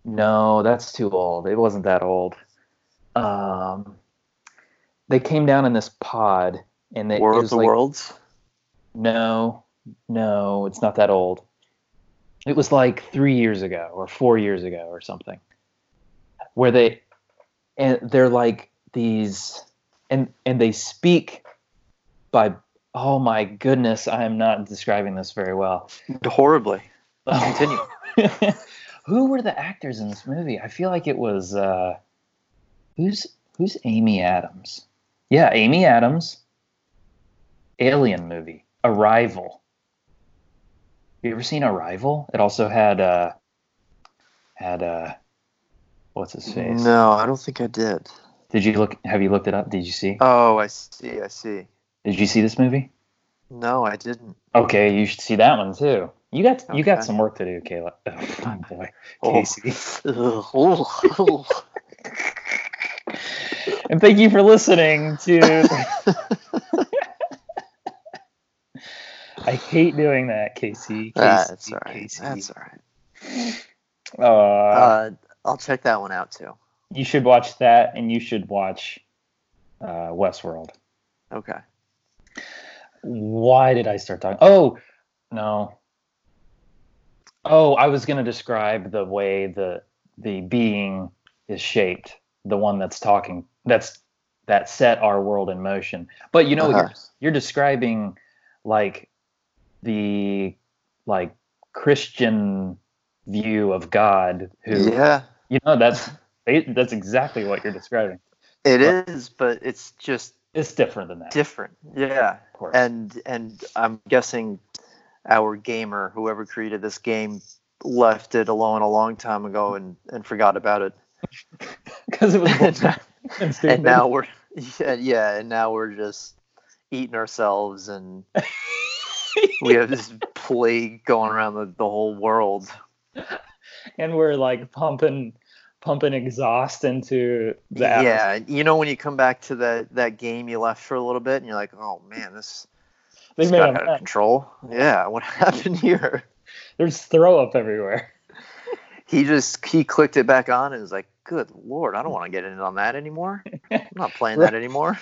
No, that's too old. It wasn't that old. Um, they came down in this pod, and they, War of the like, Worlds. No, no, it's not that old. It was like three years ago or four years ago or something, where they and they're like these and and they speak by oh my goodness, I am not describing this very well. Horribly. Let's continue. Who were the actors in this movie? I feel like it was uh who's who's Amy Adams? Yeah, Amy Adams. Alien movie. Arrival. You ever seen Arrival? It also had uh had uh what's his face? No, I don't think I did. Did you look have you looked it up? Did you see? Oh, I see. I see. Did you see this movie? No, I didn't. Okay, you should see that one too. You got you got some work to do, Kayla. Oh boy. Oh. Casey. Oh. And thank you for listening to I hate doing that, Casey. Casey That's all right. Casey. That's all right. Uh, Uh, I'll check that one out too. you should watch that and you should watch uh, Westworld. Okay. Why did I start talking? Oh, no. Oh, I was going to describe the way the the being is shaped, the one that's talking, that's that set our world in motion. But you know, Uh-huh. you're, you're describing like the like Christian view of God, who Yeah, you know that's that's exactly what you're describing. it is, but it's just It's different than that, different. Yeah, of course. and and I'm guessing our gamer, whoever created this game, left it alone a long time ago and and forgot about it. because it was and and stupid. now we're yeah, yeah, and now we're just eating ourselves and we have this plague going around the, the whole world. and we're like pumping pumping exhaust into the atmosphere. yeah, you know when you come back to that that game you left for a little bit and you're like, oh man, this, they this made got out of control. Yeah, what happened here? there's throw up everywhere He just he clicked it back on and was like, good lord, I don't want to get in on that anymore. I'm not playing that anymore.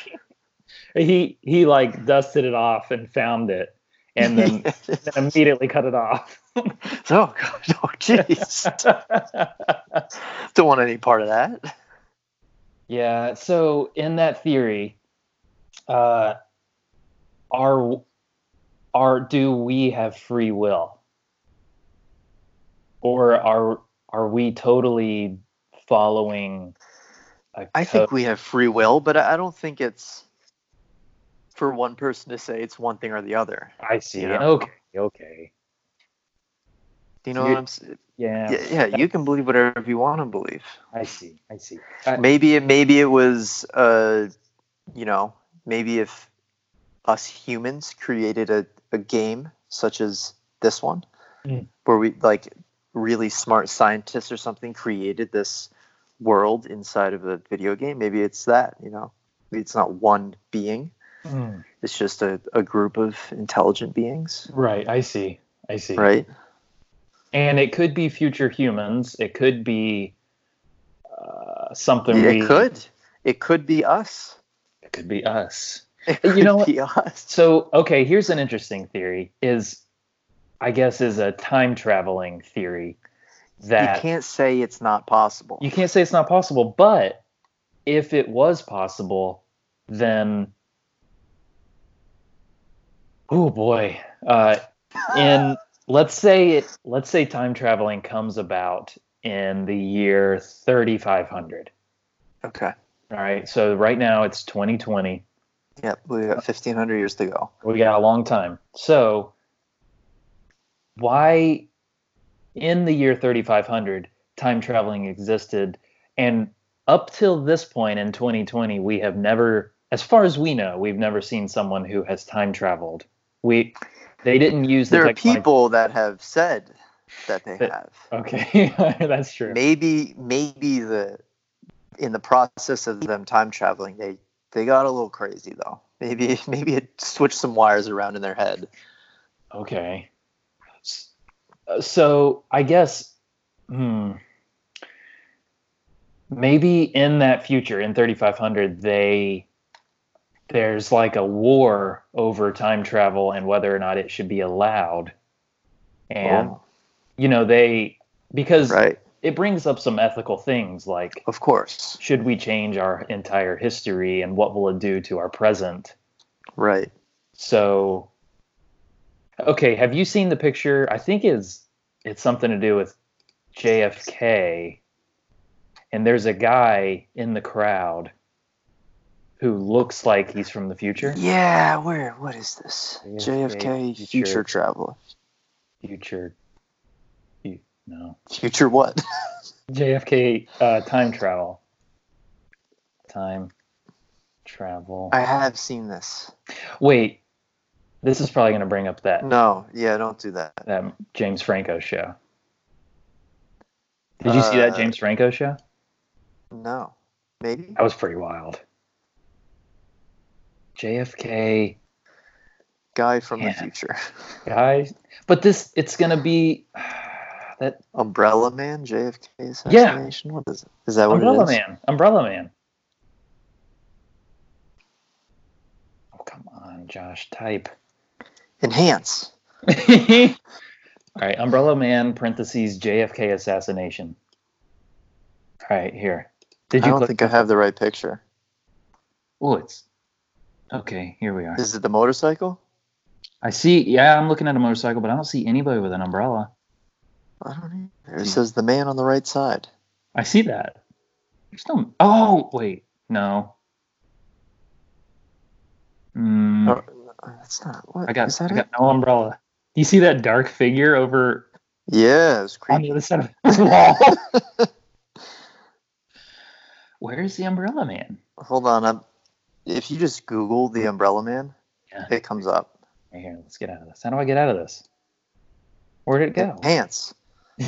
he he like dusted it off and found it and then, then immediately cut it off. Oh god, oh jeez, don't want any part of that. yeah so in that theory uh are are do we have free will? Or are are we totally following a I think we have free will, but I don't think it's for one person to say it's one thing or the other. I see. you know? Okay. Okay. Do you know what I'm saying? Yeah. Yeah, yeah, you can believe whatever you want to believe. I see. I see. I- Maybe it maybe it was uh you know, maybe if us humans created a, a game such as this one Mm. where we like really smart scientists or something created this world inside of a video game, maybe it's that, you know. Maybe it's not one being. Mm, It's just a, a group of intelligent beings, right. I see. I see. right? And it could be future humans. It could be uh, something. it we, could. It could be us. It could be us. It You could know what? be us. So okay, here's an interesting theory. Is I guess is a time traveling theory that you can't say it's not possible. you can't say it's not possible, but if it was possible, then oh boy, uh, in let's say it, let's say time traveling comes about in the year 3500. Okay. All right, so right now it's 2020. Yep. We got 1500 years to go. We got a long time. So why in the year 3500 time traveling existed and up till this point in 2020 we have never as far as we know we've never seen someone who has time traveled. We they didn't use the There are people that have said that they That- have. Okay, that's true. Maybe maybe the in the process of them time traveling, they they got a little crazy though. Maybe maybe it switched some wires around in their head. Okay. Uh, So I guess, hmm, maybe in that future, in 3500, they there's like a war over time travel and whether or not it should be allowed. And Oh, you know they because right. it brings up some ethical things like Of course. should we change our entire history and what will it do to our present? Right. So, okay, have you seen the picture? I think it's it's something to do with JFK, and there's a guy in the crowd who looks like he's from the future. Yeah. Where? What is this? JFK JFK future. future traveler. Future, you, no, Future what? JFK uh, time travel. Time travel. I have seen this. Wait, this is probably going to bring up that No. Yeah. Don't do that. that James Franco show. Did you see that Uh, James Franco show? No. Maybe. That was pretty wild. JFK Guy from Yeah. the future. guy, but this it's gonna be that Umbrella Man. JFK assassination. What is it? Is that what Umbrella it is? Man. Umbrella Man. Oh come on, Josh, type. Enhance. All right, Umbrella Man parentheses JFK assassination. All right, here. Did you? I don't think I have the right picture. Oh, it's okay. Here we are. Is it the motorcycle? I see. Yeah, I'm looking at a motorcycle, but I don't see anybody with an umbrella. I don't either. It says the man on the right side. I see that. There's no. Oh wait, no. Mm, Oh, that's not. What I got. is that I it? got no umbrella. Do you see that dark figure over Yeah, it's on the other side of the wall? Where's the umbrella man? Hold on. I'm, if you just Google the Umbrella Man, Yeah. it comes up. Right here, let's get out of this. How do I get out of this? Where did it go? Pants. All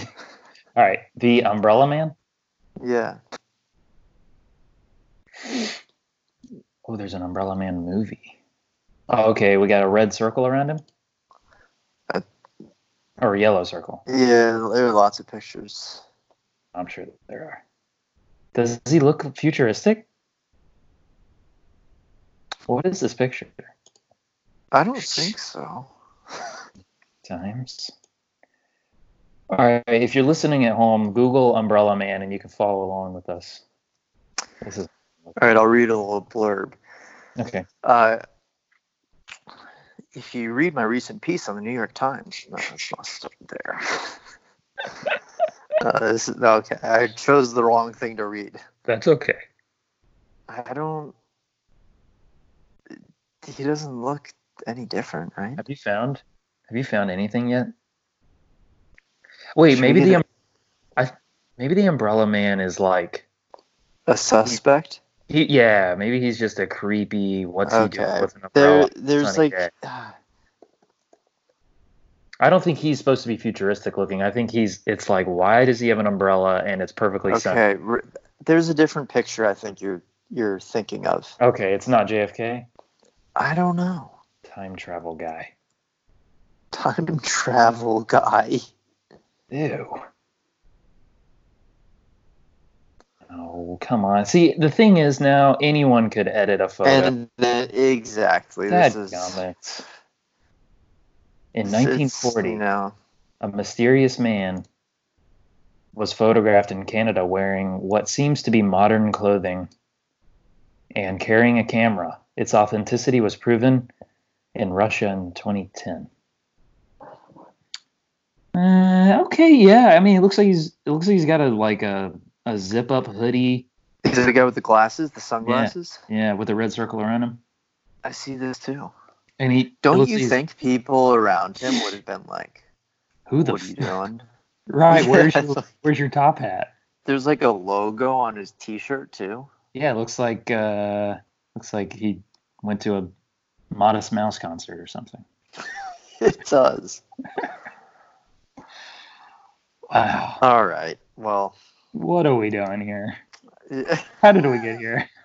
right, the umbrella man. Yeah. Oh, there's an umbrella man movie. Oh, okay, we got a red circle around him. Uh, or a yellow circle. Yeah, there are lots of pictures. I'm sure that there are. Does he look futuristic? What is this picture? I don't think so. Times. All right, if you're listening at home, Google Umbrella Man and you can follow along with us. This is All right, I'll read a little blurb. okay. Uh, if you read my recent piece on the New York Times, no, that's not there. uh, this is okay. I chose the wrong thing to read. That's okay. I don't. He doesn't look any different, right? Have you found? Have you found anything yet? Wait, Should maybe the um, I maybe the Umbrella Man is like A suspect. he yeah maybe he's just a creepy what's he doing with an umbrella? There, there's like. ah, I don't think he's supposed to be futuristic looking. I think he's it's like why does he have an umbrella and it's perfectly okay, re- there's a different picture. I think you're you're thinking of. Okay, it's not JFK. I don't know. Time travel guy. Time travel guy. Ew. Oh, come on. See, the thing is now anyone could edit a photo. And then exactly. This is. In 1940, You know, a mysterious man was photographed in Canada wearing what seems to be modern clothing and carrying a camera. Its authenticity was proven in Russia in 2010. Uh, okay, yeah. I mean, it looks like he's it looks like he's got a like a a zip up hoodie, is it the guy with the glasses, the sunglasses? yeah, with a red circle around him. I see this too. And he Don't you like think people around him would have been like, who the "What are you f- doing?" right? Where's Yeah, your, like- where's your top hat? There's like a logo on his T-shirt too. Yeah, it looks like uh looks like he went to a Modest Mouse concert or something. It does. Wow. All right. Well, What are we doing here? How did we get here?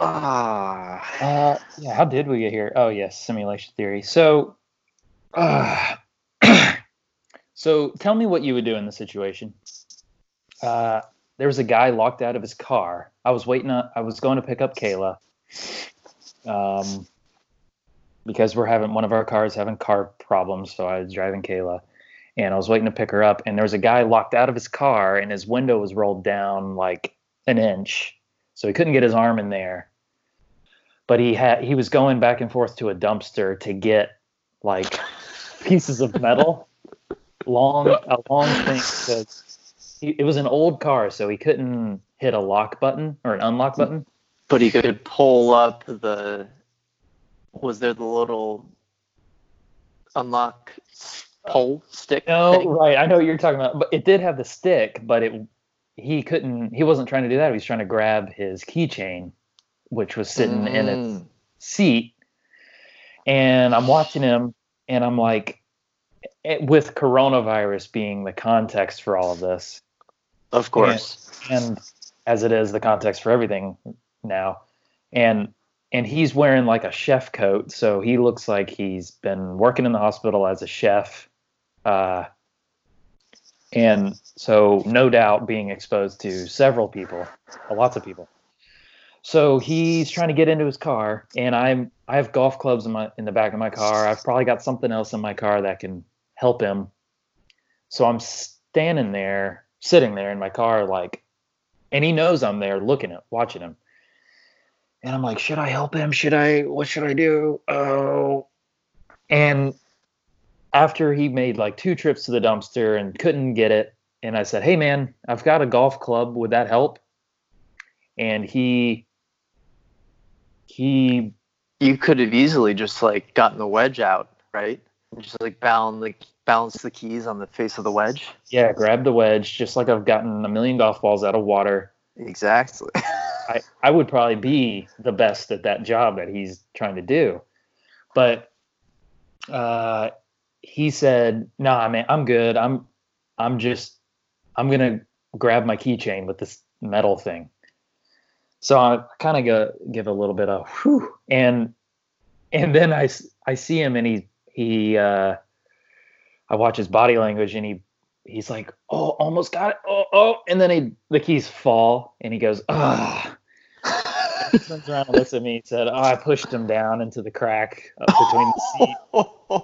Ah, Uh, yeah. How did we get here? Oh, yes, simulation theory. So, uh, so tell me what you would do in the situation. Uh, there was a guy locked out of his car. I was waiting. On, I was going to pick up Kayla. Um, because we're having one of our cars having car problems, so I was driving Kayla, and I was waiting to pick her up. And there was a guy locked out of his car, and his window was rolled down like an inch, so he couldn't get his arm in there but he had he was going back and forth to a dumpster to get like pieces of metal long a long thing to, he, it was an old car so he couldn't hit a lock button or an unlock button but he could pull up the. Was there the little unlock pole stick? no thing? right i know what you're talking about but it did have the stick but it he couldn't he wasn't trying to do that he was trying to grab his keychain which was sitting in it Mm. seat and I'm watching him and I'm like eh, with coronavirus being the context for all of this Of course. and as it is the context for everything now. And and he's wearing like a chef coat so he looks like he's been working in the hospital as a chef uh and so no doubt being exposed to several people lots of people. So he's trying to get into his car and i'm i have golf clubs in my in the back of my car. I've probably got something else in my car that can help him. So i'm standing there sitting there in my car like and he knows i'm there looking at watching him. And i'm like should i help him? Should i what should i do? Oh. And after he made like two trips to the dumpster and couldn't get it and i said hey man i've got a golf club. Would that help? And he he You could have easily just like gotten the wedge out, right? And just like balance like balance the keys on the face of the wedge. yeah grab the wedge just like i've gotten a million golf balls out of water Exactly. I, I would probably be the best at that job that he's trying to do. But uh, he said, "No, "Nah, man, I'm good. I'm I'm just I'm gonna grab my keychain with this metal thing." So I kind of go give a little bit of whew, and and then I, I see him and he he uh, I watch his body language and he he's like, "Oh, almost got it. Oh, oh," and then he the keys fall and he goes, "Ah." He turns around and looks at me and said, "Oh, I pushed him down into the crack between the seat."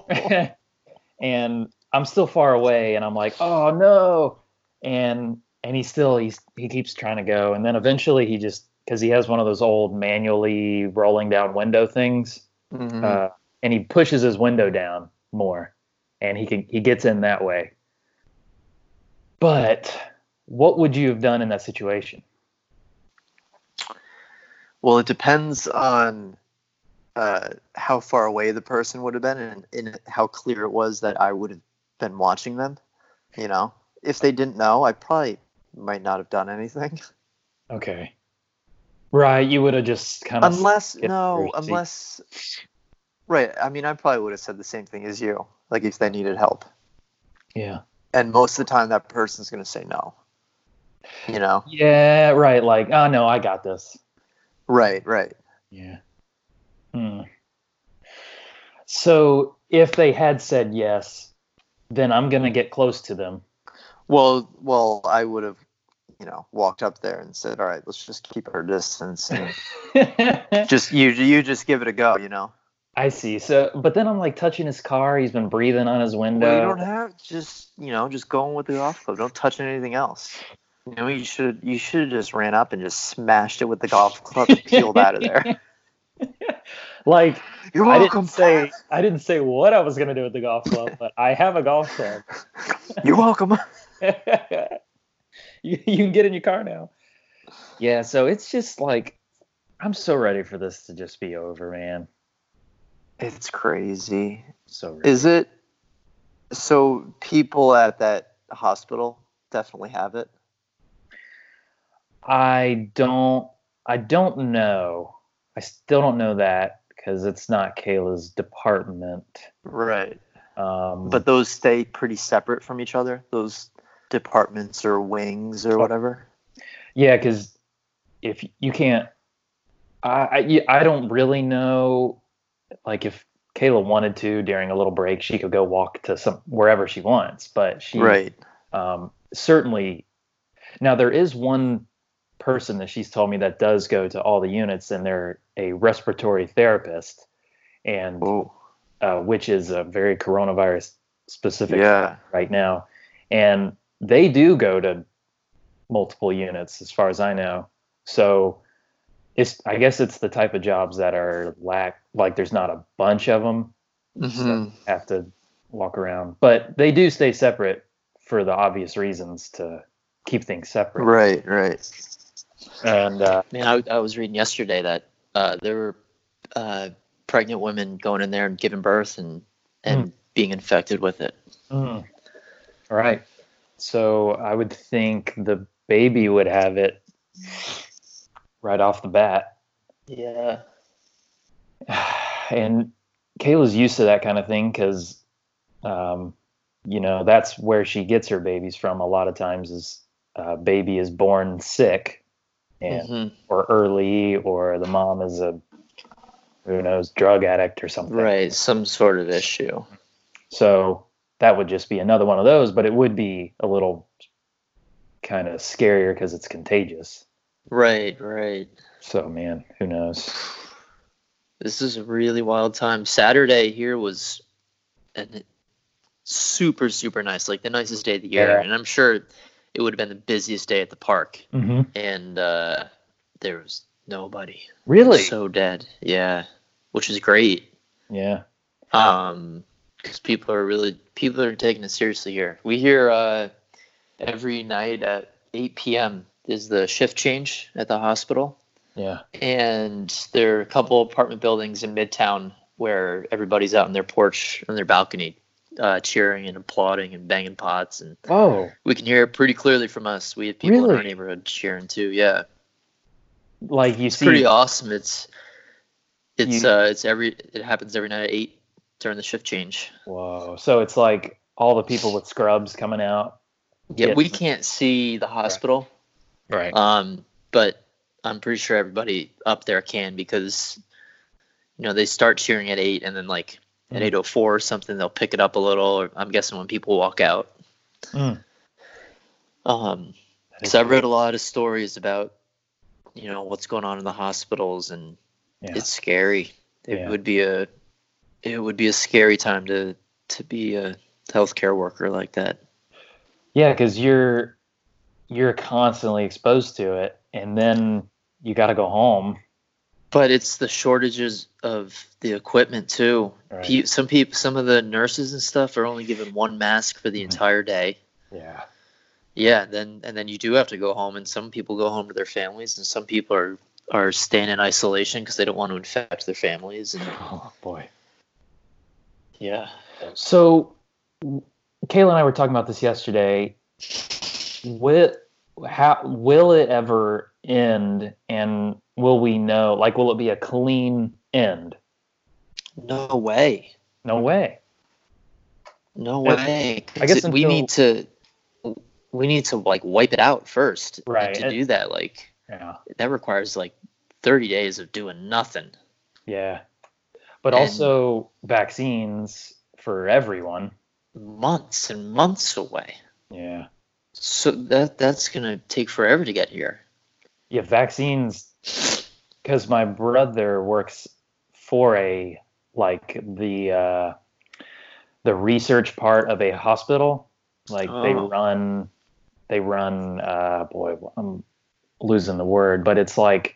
and I'm still far away, and I'm like, "Oh no!" And and he still he's he keeps trying to go, and then eventually he just because he has one of those old manually rolling down window things, Mhm. uh, and he pushes his window down more, and he can he gets in that way. But what would you have done in that situation? Well, it depends on uh, how far away the person would have been and, and how clear it was that I would have been watching them. You know, if they didn't know, I probably might not have done anything. Okay. Right, you would have just kind of unless no, unless right. I mean, I probably would have said the same thing as you. Like if they needed help, yeah. and most of the time that person's going to say no. You know. Yeah, right. Like, oh no, I got this. Right. Right. Yeah. Hmm. So if they had said yes, then I'm gonna get close to them. Well, well, I would have, you know, walked up there and said, "All right, let's just keep our distance and just you, you just give it a go." You know. I see. So, but then I'm like touching his car. He's been breathing on his window. Well, you don't have just you know just going with the golf club. Don't touch anything else. You know, you should you should have just ran up and just smashed it with the golf club and peeled out of there. like You're I welcome. didn't say I didn't say what I was gonna do with the golf club, but I have a golf club. You're welcome. you, you can get in your car now. Yeah, so it's just like I'm so ready for this to just be over, man. It's crazy. So ready. Is it? So people at that hospital definitely have it. I don't I don't know. I still don't know that because it's not Kayla's department. Right. Um, But those stay pretty separate from each other. Those departments or wings or whatever. yeah, because if you can't, I, I I don't really know. Like if Kayla wanted to during a little break, she could go walk to some wherever she wants. But she Right. um, certainly. Now there is one person that she's told me that does go to all the units, and they're a respiratory therapist, and uh, which is a very coronavirus specific Yeah. right now, and they do go to multiple units, as far as I know. So it's I guess it's the type of jobs that are lack like there's not a bunch of them hmm have to walk around, but they do stay separate for the obvious reasons to keep things separate. Right. Right. And uh, mean, I, I was reading yesterday that uh, there were uh, pregnant women going in there and giving birth and and being infected with it. mm, all right, so I would think the baby would have it right off the bat. Yeah. and Kayla's used to that kind of thing because, um, you know, that's where she gets her babies from. A lot of times, is uh, baby is born sick, and Mhm. or early, or the mom is a who knows drug addict or something. Right. Some sort of issue. So that would just be another one of those, but it would be a little kind of scarier because it's contagious. Right. Right. So man, who knows? This is a really wild time. Saturday here was an super super nice, like the nicest day of the year, Yeah. and I'm sure it would have been the busiest day at the park, Mm-hmm. and uh, there was nobody. Really? So dead. Yeah, which is great. yeah. Um, because people are really people are taking it seriously here. We hear uh, every night at 8 p.m. is the shift change at the hospital Yeah. and there are a couple apartment buildings in Midtown where everybody's out on their porch on their balcony, uh, cheering and applauding and banging pots, and Oh, we can hear it pretty clearly from us. We have people in our neighborhood cheering too. Yeah, like you it's see. pretty awesome. It's it's You- uh it's every it happens every night at eight during the shift change. Whoa. So it's like all the people with scrubs coming out. Yeah. we can't see the hospital, Right. um, but I'm pretty sure everybody up there can because you know they start cheering at eight and then like at Mhm. 804 or something they'll pick it up a little or i'm guessing when people walk out Mm. um because i read a lot of stories about you know what's going on in the hospitals and Yeah. it's scary it Yeah. would be a it would be a scary time to to be a healthcare worker like that Yeah, because you're you're constantly exposed to it, and then you got to go home. but it's the shortages of the equipment too Right. Some people some of the nurses and stuff are only given one mask for the Mhm. entire day Yeah. Yeah, then and then you do have to go home, and some people go home to their families, and some people are are staying in isolation because they don't want to infect their families. And Oh boy. yeah, So, Kayla and I were talking about this yesterday. Will how will it ever end, and will we know? Like, will it be a clean end? no way, No way. no way I guess it- we need to we need to like wipe it out first. Right. to do that, like Yeah. that requires like thirty days of doing nothing. Yeah. But And- also vaccines for everyone. Months and months away. Yeah. So that that's gonna take forever to get here. Yeah, vaccines. Because my brother works for a like the uh, the research part of a hospital. Like they Oh. run, they run. Uh, boy, I'm losing the word, but it's like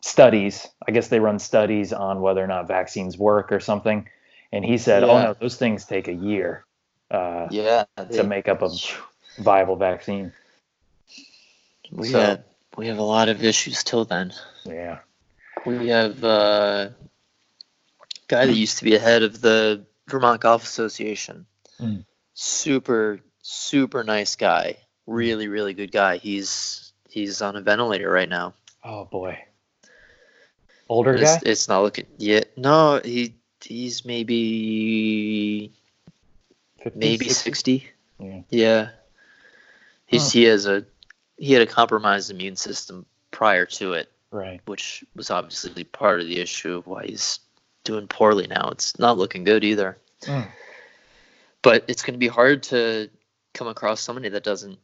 studies. I guess they run studies on whether or not vaccines work or something. And he said, "Oh no, those things take a year uh, Yeah, to make up a viable vaccine." we so- have we have a lot of issues till then. Yeah. We have uh, a guy that used to be a head of the Vermont Golf Association. Mm. Super, super nice guy. Really, really good guy. He's he's on a ventilator right now. Oh boy. Older It's, guy. it's not looking yet. No, he he's maybe 50, maybe 60? sixty. Yeah. Yeah. He's Huh. he has a he had a compromised immune system prior to it, Right. which was obviously part of the issue of why he's doing poorly now. It's not looking good either. Mm. But it's going to be hard to come across somebody that doesn't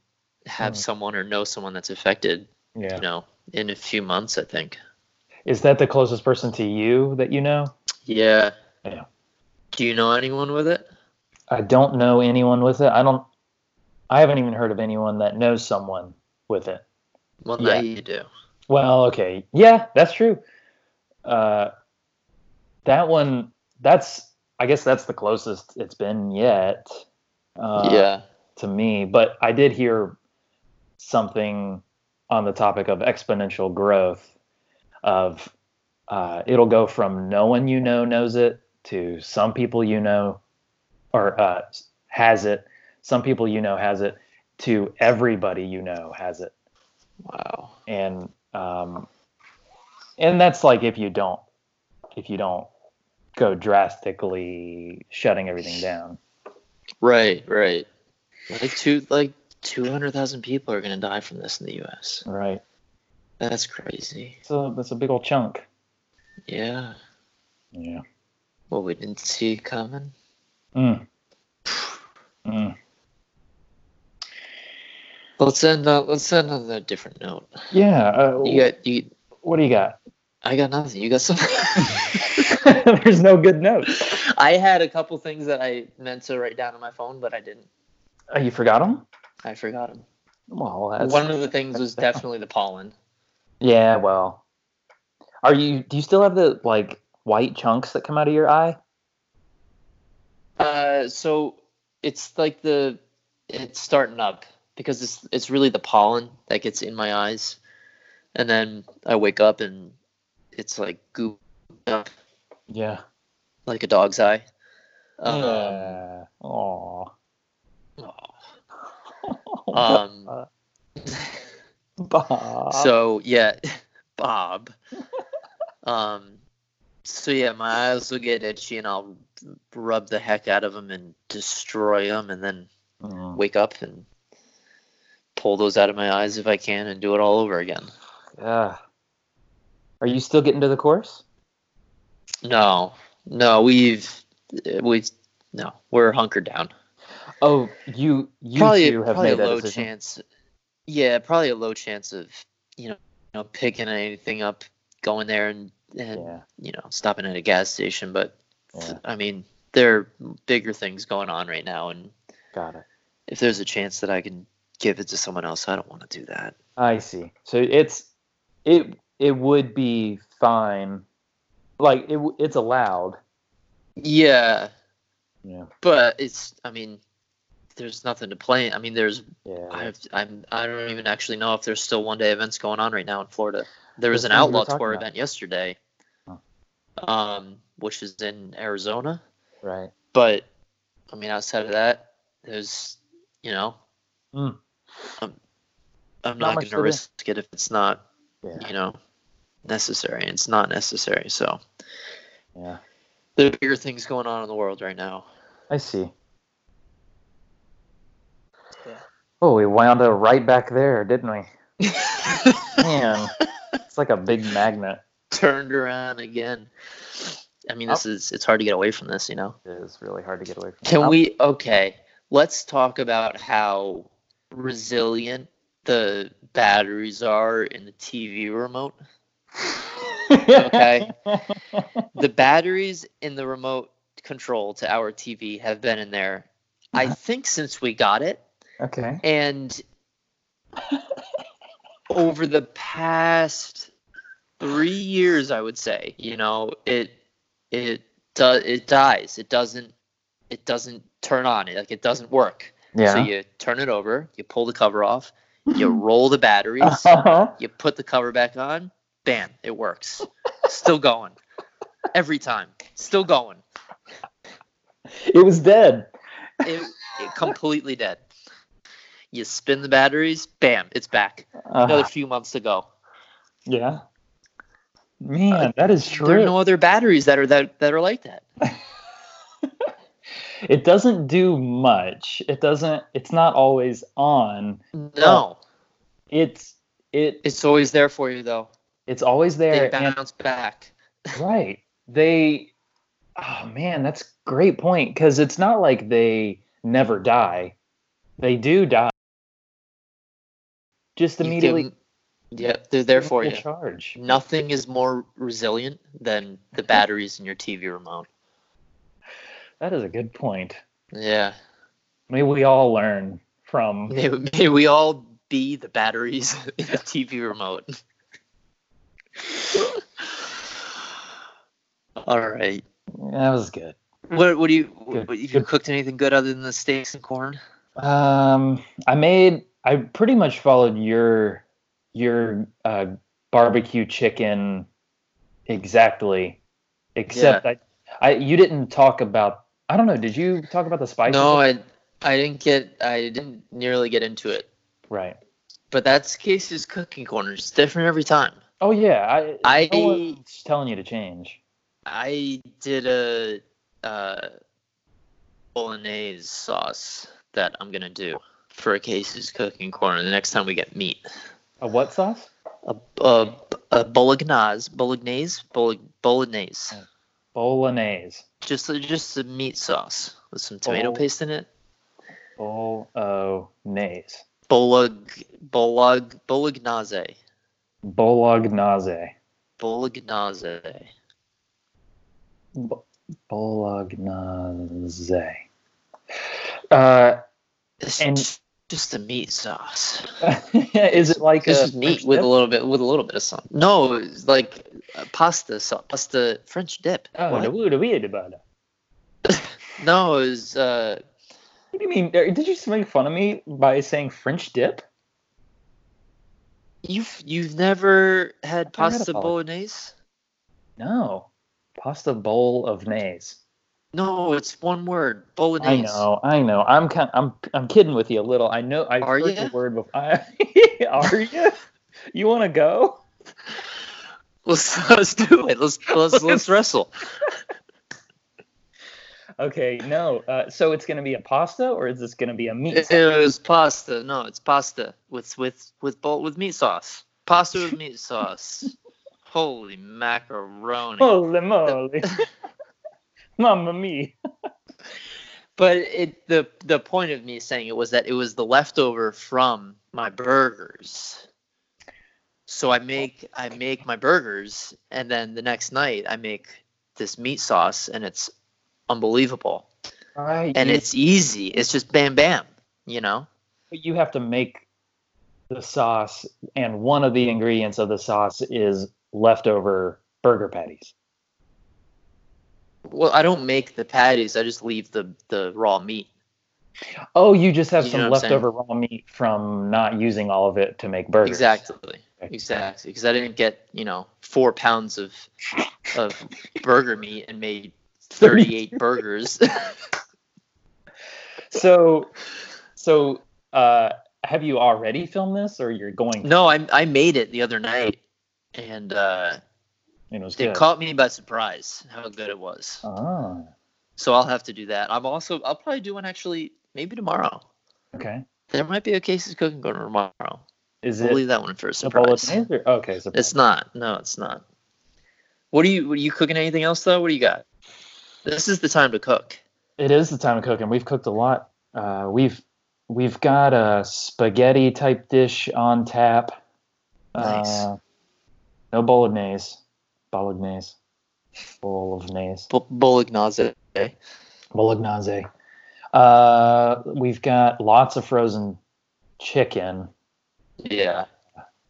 have Mm. someone or know someone that's affected, Yeah. you know, in a few months, I think. Is that the closest person to you that you know? Yeah. Yeah. Do you know anyone with it? I don't know anyone with it. I don't. I haven't even heard of anyone that knows someone with it. Well, now Yeah. you do. Well, okay, yeah, that's true. Uh, that one, that's I guess that's the closest it's been yet. Uh, yeah. to me, but I did hear something on the topic of exponential growth. Of uh, it'll go from no one you know knows it to some people you know or uh, has it, some people you know has it to everybody you know has it, Wow. and um, and that's like if you don't if you don't go drastically shutting everything down. Right, right. Like two like 200,000 people are going to die from this in the US. Right. That's crazy. So that's a big old chunk. Yeah. Yeah. Well, we didn't see coming. Mm. Mm. Let's end on let's end on a different note. Yeah. Uh, You got you what do you got? I got nothing. You got something? There's no good notes. I had a couple things that I meant to write down on my phone, but I didn't. Uh, you forgot them? I forgot them. Well, One of the things was definitely the pollen. yeah. Well, are you? Do you still have the like white chunks that come out of your eye? Uh, so it's like the it's starting up because it's it's really the pollen that gets in my eyes, and then I wake up and it's like goop up Yeah. like a dog's eye. Um, yeah. Aw. um, Bob. so yeah, Bob. Um, so yeah, my eyes will get itchy, and I'll rub the heck out of them and destroy them, and then Mm. wake up and pull those out of my eyes if I can, and do it all over again. Yeah. Are you still getting to the course? No, no, we've we no, we're hunkered down. Oh, you you probably two have probably made a low decision. chance. Yeah, probably a low chance of you know, you know picking anything up, going there and and Yeah. you know stopping at a gas station. But Yeah. I mean, there are bigger things going on right now, and Got it. if there's a chance that I can give it to someone else, I don't want to do that. I see. So it's it it would be fine. Like it it's allowed. Yeah, Yeah. but it's I mean, there's nothing to play. I mean, there's Yeah. I've, I'm I don't even actually know if there's still one day events going on right now in Florida. There was an things we were outlaw tour about. event yesterday, Oh. um, which is in Arizona. right. But I mean, outside of that, there's you know, Mm. I'm, I'm Not not, going to to risk it if it's not Yeah. you know necessary. It's not necessary. So Yeah. there are bigger things going on in the world right now. I see. Yeah. Oh, we wound up right back there, didn't we? Man, it's like a big magnet. Turned around again. I mean, this oh. is it's hard to get away from this, you know. It is really hard to get away from. Can we? Okay, let's talk about how resilient the batteries are in the TV remote. Okay. The batteries in the remote control to our TV have been in there, I uh-huh. think, since we got it, okay. and over the past three years, I would say, you know, it it does it dies. It doesn't it doesn't turn on. It like it doesn't work. Yeah. So you turn it over, you pull the cover off, you roll the batteries, Uh-huh. you put the cover back on, bam, it works. Still going. Every time. Still going. It was dead. It, it completely dead. You spin the batteries, bam, it's back. Another Uh, few months to go. yeah. Man, that is true. There are no other batteries that are that, that are like that. it doesn't do much. It doesn't. It's not always on. No. It's it. It's always there for you though. It's always there. They and- bounce back. right. They Oh man, that's a great point because it's not like they never die. They do die. Just immediately. Yep, they're there for you. charge. Nothing is more resilient than the batteries in your TV remote. That is a good point. Yeah. May we all learn from May, may we all be the batteries in the TV remote. all right. that was good. What what do you Good. what, you Good. cooked anything good other than the steaks and corn? Um, I made. I pretty much followed your your uh, barbecue chicken exactly, except I, I you didn't talk about. I don't know. Did you talk about the spices? No, I I didn't get I didn't nearly get into it. right. But that's Casey's cooking corner. It's different every time. Oh yeah. I I- no telling you to change. I did a uh, bolognese sauce that I'm gonna do for Casey's cooking corner the next time we get meat. A what sauce? A, a, a bolognese, bolognese, Bolo- bolognese. Bolognese. Just just a meat sauce with some tomato Bol- paste in it. Bolognese. Bolog, bolog, bolognese, Bolognese. bolognese. Bolognese. Uh, It's And- just, just a meat sauce. is it like This a is meat with a little bit with a little bit of something. No, like pasta sauce, pasta French dip. Oh, What? the woo, weird about it. No, it was uh, What do you mean? uh, Did you just make fun of me by saying French dip? you've you've never had I've pasta bolognese? No. Pasta bowl of nays. No, it's one word, Bolognese. I know, I know. I'm kind, I'm, I'm kidding with you a little. I know. I Are heard ya? the word before. are you? You want to go? Let's let's do it. Let's let's let's wrestle. Okay, no. Uh, so it's gonna be a pasta, or is this gonna be a meat? It, it was pasta. No, it's pasta with with with bowl with meat sauce. Pasta with meat sauce. Holy macaroni! Holy moly! Mamma mia! But it the the point of me saying it was that it was the leftover from my burgers. So I make I make my burgers and then the next night I make this meat sauce and it's unbelievable. Right. And it's easy. It's just bam bam, you know? you have to make the sauce, and one of the ingredients of the sauce is leftover burger patties. Well, I don't make the patties. I just leave the the raw meat. Oh, you just have You some leftover raw meat from not using all of it to make burgers. Exactly. Exactly. Because I didn't get, you know, four pounds of of burger meat and made 38 burgers. So, so uh, have you already filmed this, or you're going? to? no, I I made it the other night, and uh, It was it good. caught me by surprise how good it was. Ah, So I'll have to do that. I'm also I'll probably do one actually maybe tomorrow. okay. There might be a Casey's cooking going tomorrow. Is We'll it leave that one for a surprise. bolognese? Or, okay, surprise. It's not. No, it's not. What do you? What are you cooking? Anything else though? What do you got? This is the time to cook. It is the time to cook, and We've cooked a lot. Uh, we've we've got a spaghetti type dish on tap. Nice. Uh, no bolognese. Bolognese. Bowl of nays. Bo- Bolognese. Bolognese. Uh, we've got lots of frozen chicken. Yeah.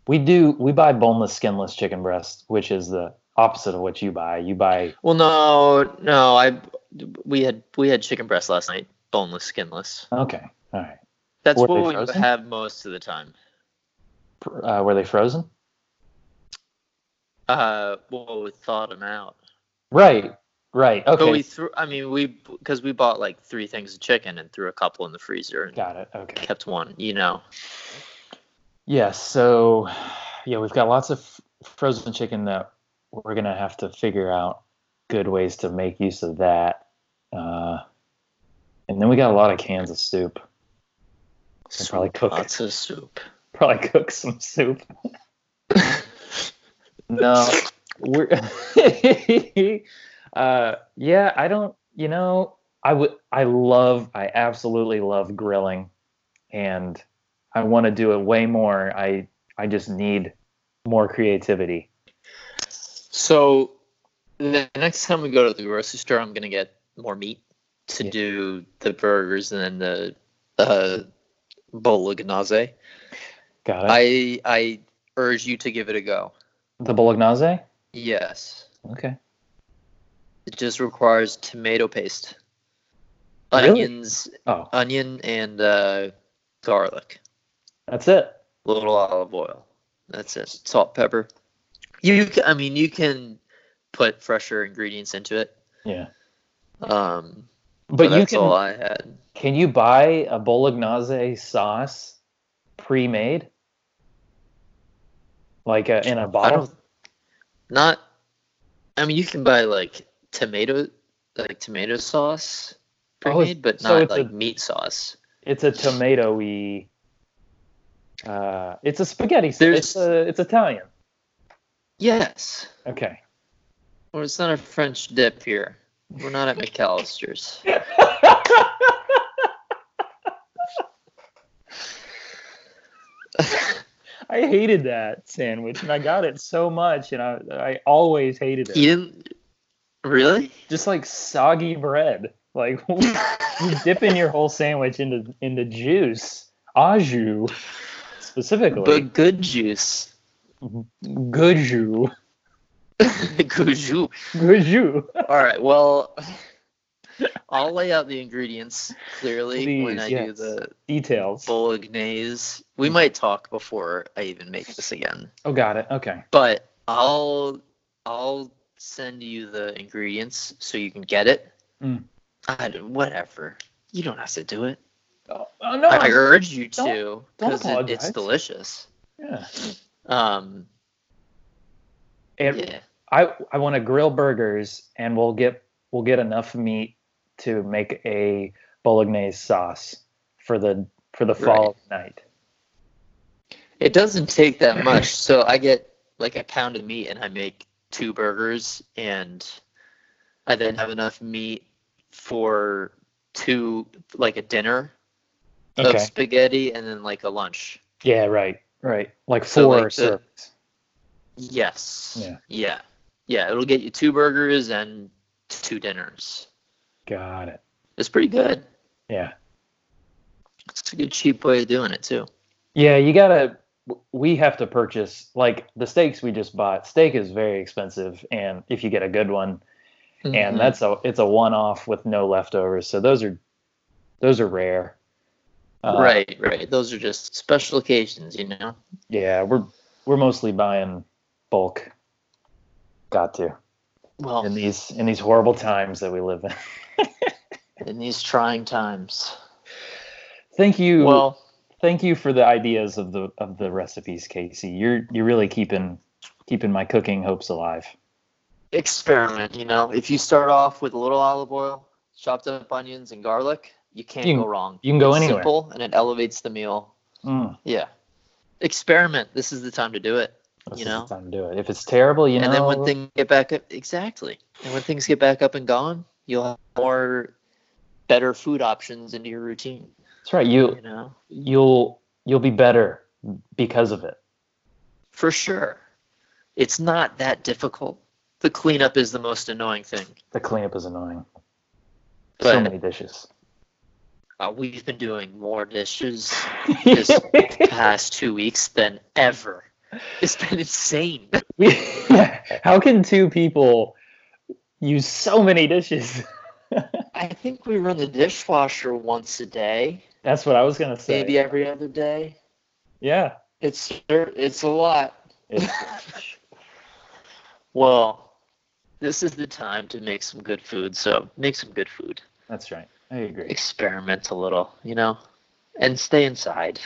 We do. We buy boneless, skinless chicken breast, which is the opposite of what you buy. You buy. Well, no, no. I we had we had chicken breast last night, boneless, skinless. Okay. All right. That's Were what we frozen? have most of the time. Uh, were they frozen? Uh, well, we thawed them out. Right. Right. Okay. But we threw. I mean, we because we bought like three things of chicken and threw a couple in the freezer and Got it. Okay. kept one. You know. Yes. So, yeah, we've got lots of frozen chicken that we're gonna have to figure out good ways to make use of that. Uh, and then we got a lot of cans of soup. Probably cook. Lots of soup. Probably cook some soup. no, we're. uh, yeah, I don't. You know, I would. I love. I absolutely love grilling, and I want to do it way more. I. I just need more creativity. So the next time we go to the grocery store, I'm gonna get more meat to Yeah. do the burgers and then the uh, bolognese. Got it. I I urge you to give it a go. the bolognese. Yes, Okay. It just requires tomato paste, Really? onions, Oh, onion and uh, garlic, that's it. a little olive oil. That's it. Salt, pepper. You, can, I mean, you can put fresher ingredients into it. Yeah. Um, But, but you that's can. all I had. Can you buy a bolognese sauce pre-made? Like a, in a bottle? don't. Not. I mean, you can buy like tomato, like tomato sauce Oh, pre-made, but so not it's a- like meat sauce. It's a tomatoey. Uh, it's a spaghetti. sauce. There's- It's a, it's Italian. Yes. Okay. Well, it's not a French dip here. We're not at McAlister's. I hated that sandwich, and I got it so much, and I I always hated it. You didn't really? Just like soggy bread. Like you dipping your whole sandwich into into juice, au jus, specifically. But good juice. good jus, good jus. good jus. All right. Well, I'll lay out the ingredients clearly when Please, I do the Details. bolognese. We might talk before I even make this again. Oh, got it. Okay. but I'll I'll send you the ingredients so you can get it. Mm. I don't- whatever. You don't have to do it. Oh, oh, no. I I'm- urge you to because it, it's delicious. yeah. Um, And yeah. I I want to grill burgers, and we'll get we'll get enough meat to make a bolognese sauce for the for the following night. It doesn't take that much. So I get like a pound of meat and I make two burgers and I then have enough meat for two like a dinner of spaghetti and then like a lunch. Yeah. Right. Right. Like So, four like, the- servings. Yes. Yeah. Yeah. Yeah. It'll get you two burgers and two dinners. Got it. It's pretty good. Yeah. It's a good cheap way of doing it too. Yeah. You gotta. We have to purchase like the steaks we just bought. Steak is very expensive, and if you get a good one, Mhm. and that's a it's a one off with no leftovers. So those are those are rare. Uh, right, right. Those are just special occasions, you know. Yeah, we're we're mostly buying bulk. Got to Well, in these in these horrible times that we live in. in these trying times. Thank you. Well, thank you for the ideas of the of the recipes, Casey. You're you're really keeping keeping my cooking hopes alive. experiment. You know, if you start off with a little olive oil, chopped up onions, and garlic, you can't You go wrong. you can go it's anywhere. Simple, and it elevates the meal. Mm, Yeah, experiment. This is the time to do it. this You is know? the time to do it. If it's terrible, you know. and then when things get back up, exactly. And when things get back up and gone, you'll have more better food options into your routine. That's right. You You know, you'll you'll be better because of it. for sure. It's not that difficult. The cleanup is the most annoying thing. The cleanup is annoying. But so many dishes. uh, we've been doing more dishes this past two weeks than ever. It's been insane. We, how can two people use so many dishes? I think we run the dishwasher once a day, That's what I was gonna say. maybe every other day. Yeah. It's it's a lot. It's, Well, this is the time to make some good food. So make some good food. that's right. I agree. Experiment a little, you know, and stay inside.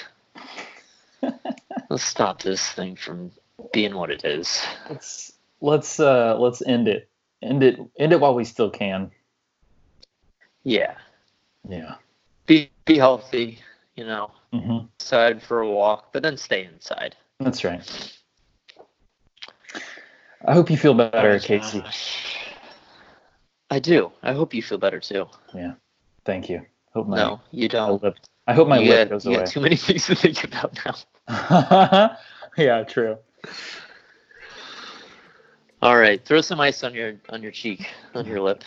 Let's stop this thing from being what it is. Let's let's uh let's end it. End it end it while we still can. Yeah. Yeah. Be be healthy, you know. hmm Outside for a walk, but then stay inside. That's right. I hope you feel better, Oh, Casey. I do. I hope you feel better too. Yeah. Thank you. Hope my, no, you don't. lip. I hope my you lip got, goes you away. too many things to think about now. yeah, true. All right, throw some ice on your on your cheek, on your lip.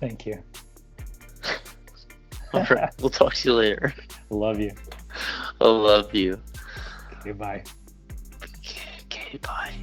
Thank you. All right, we'll talk to you later. Love you. I love you. Goodbye. Okay, bye.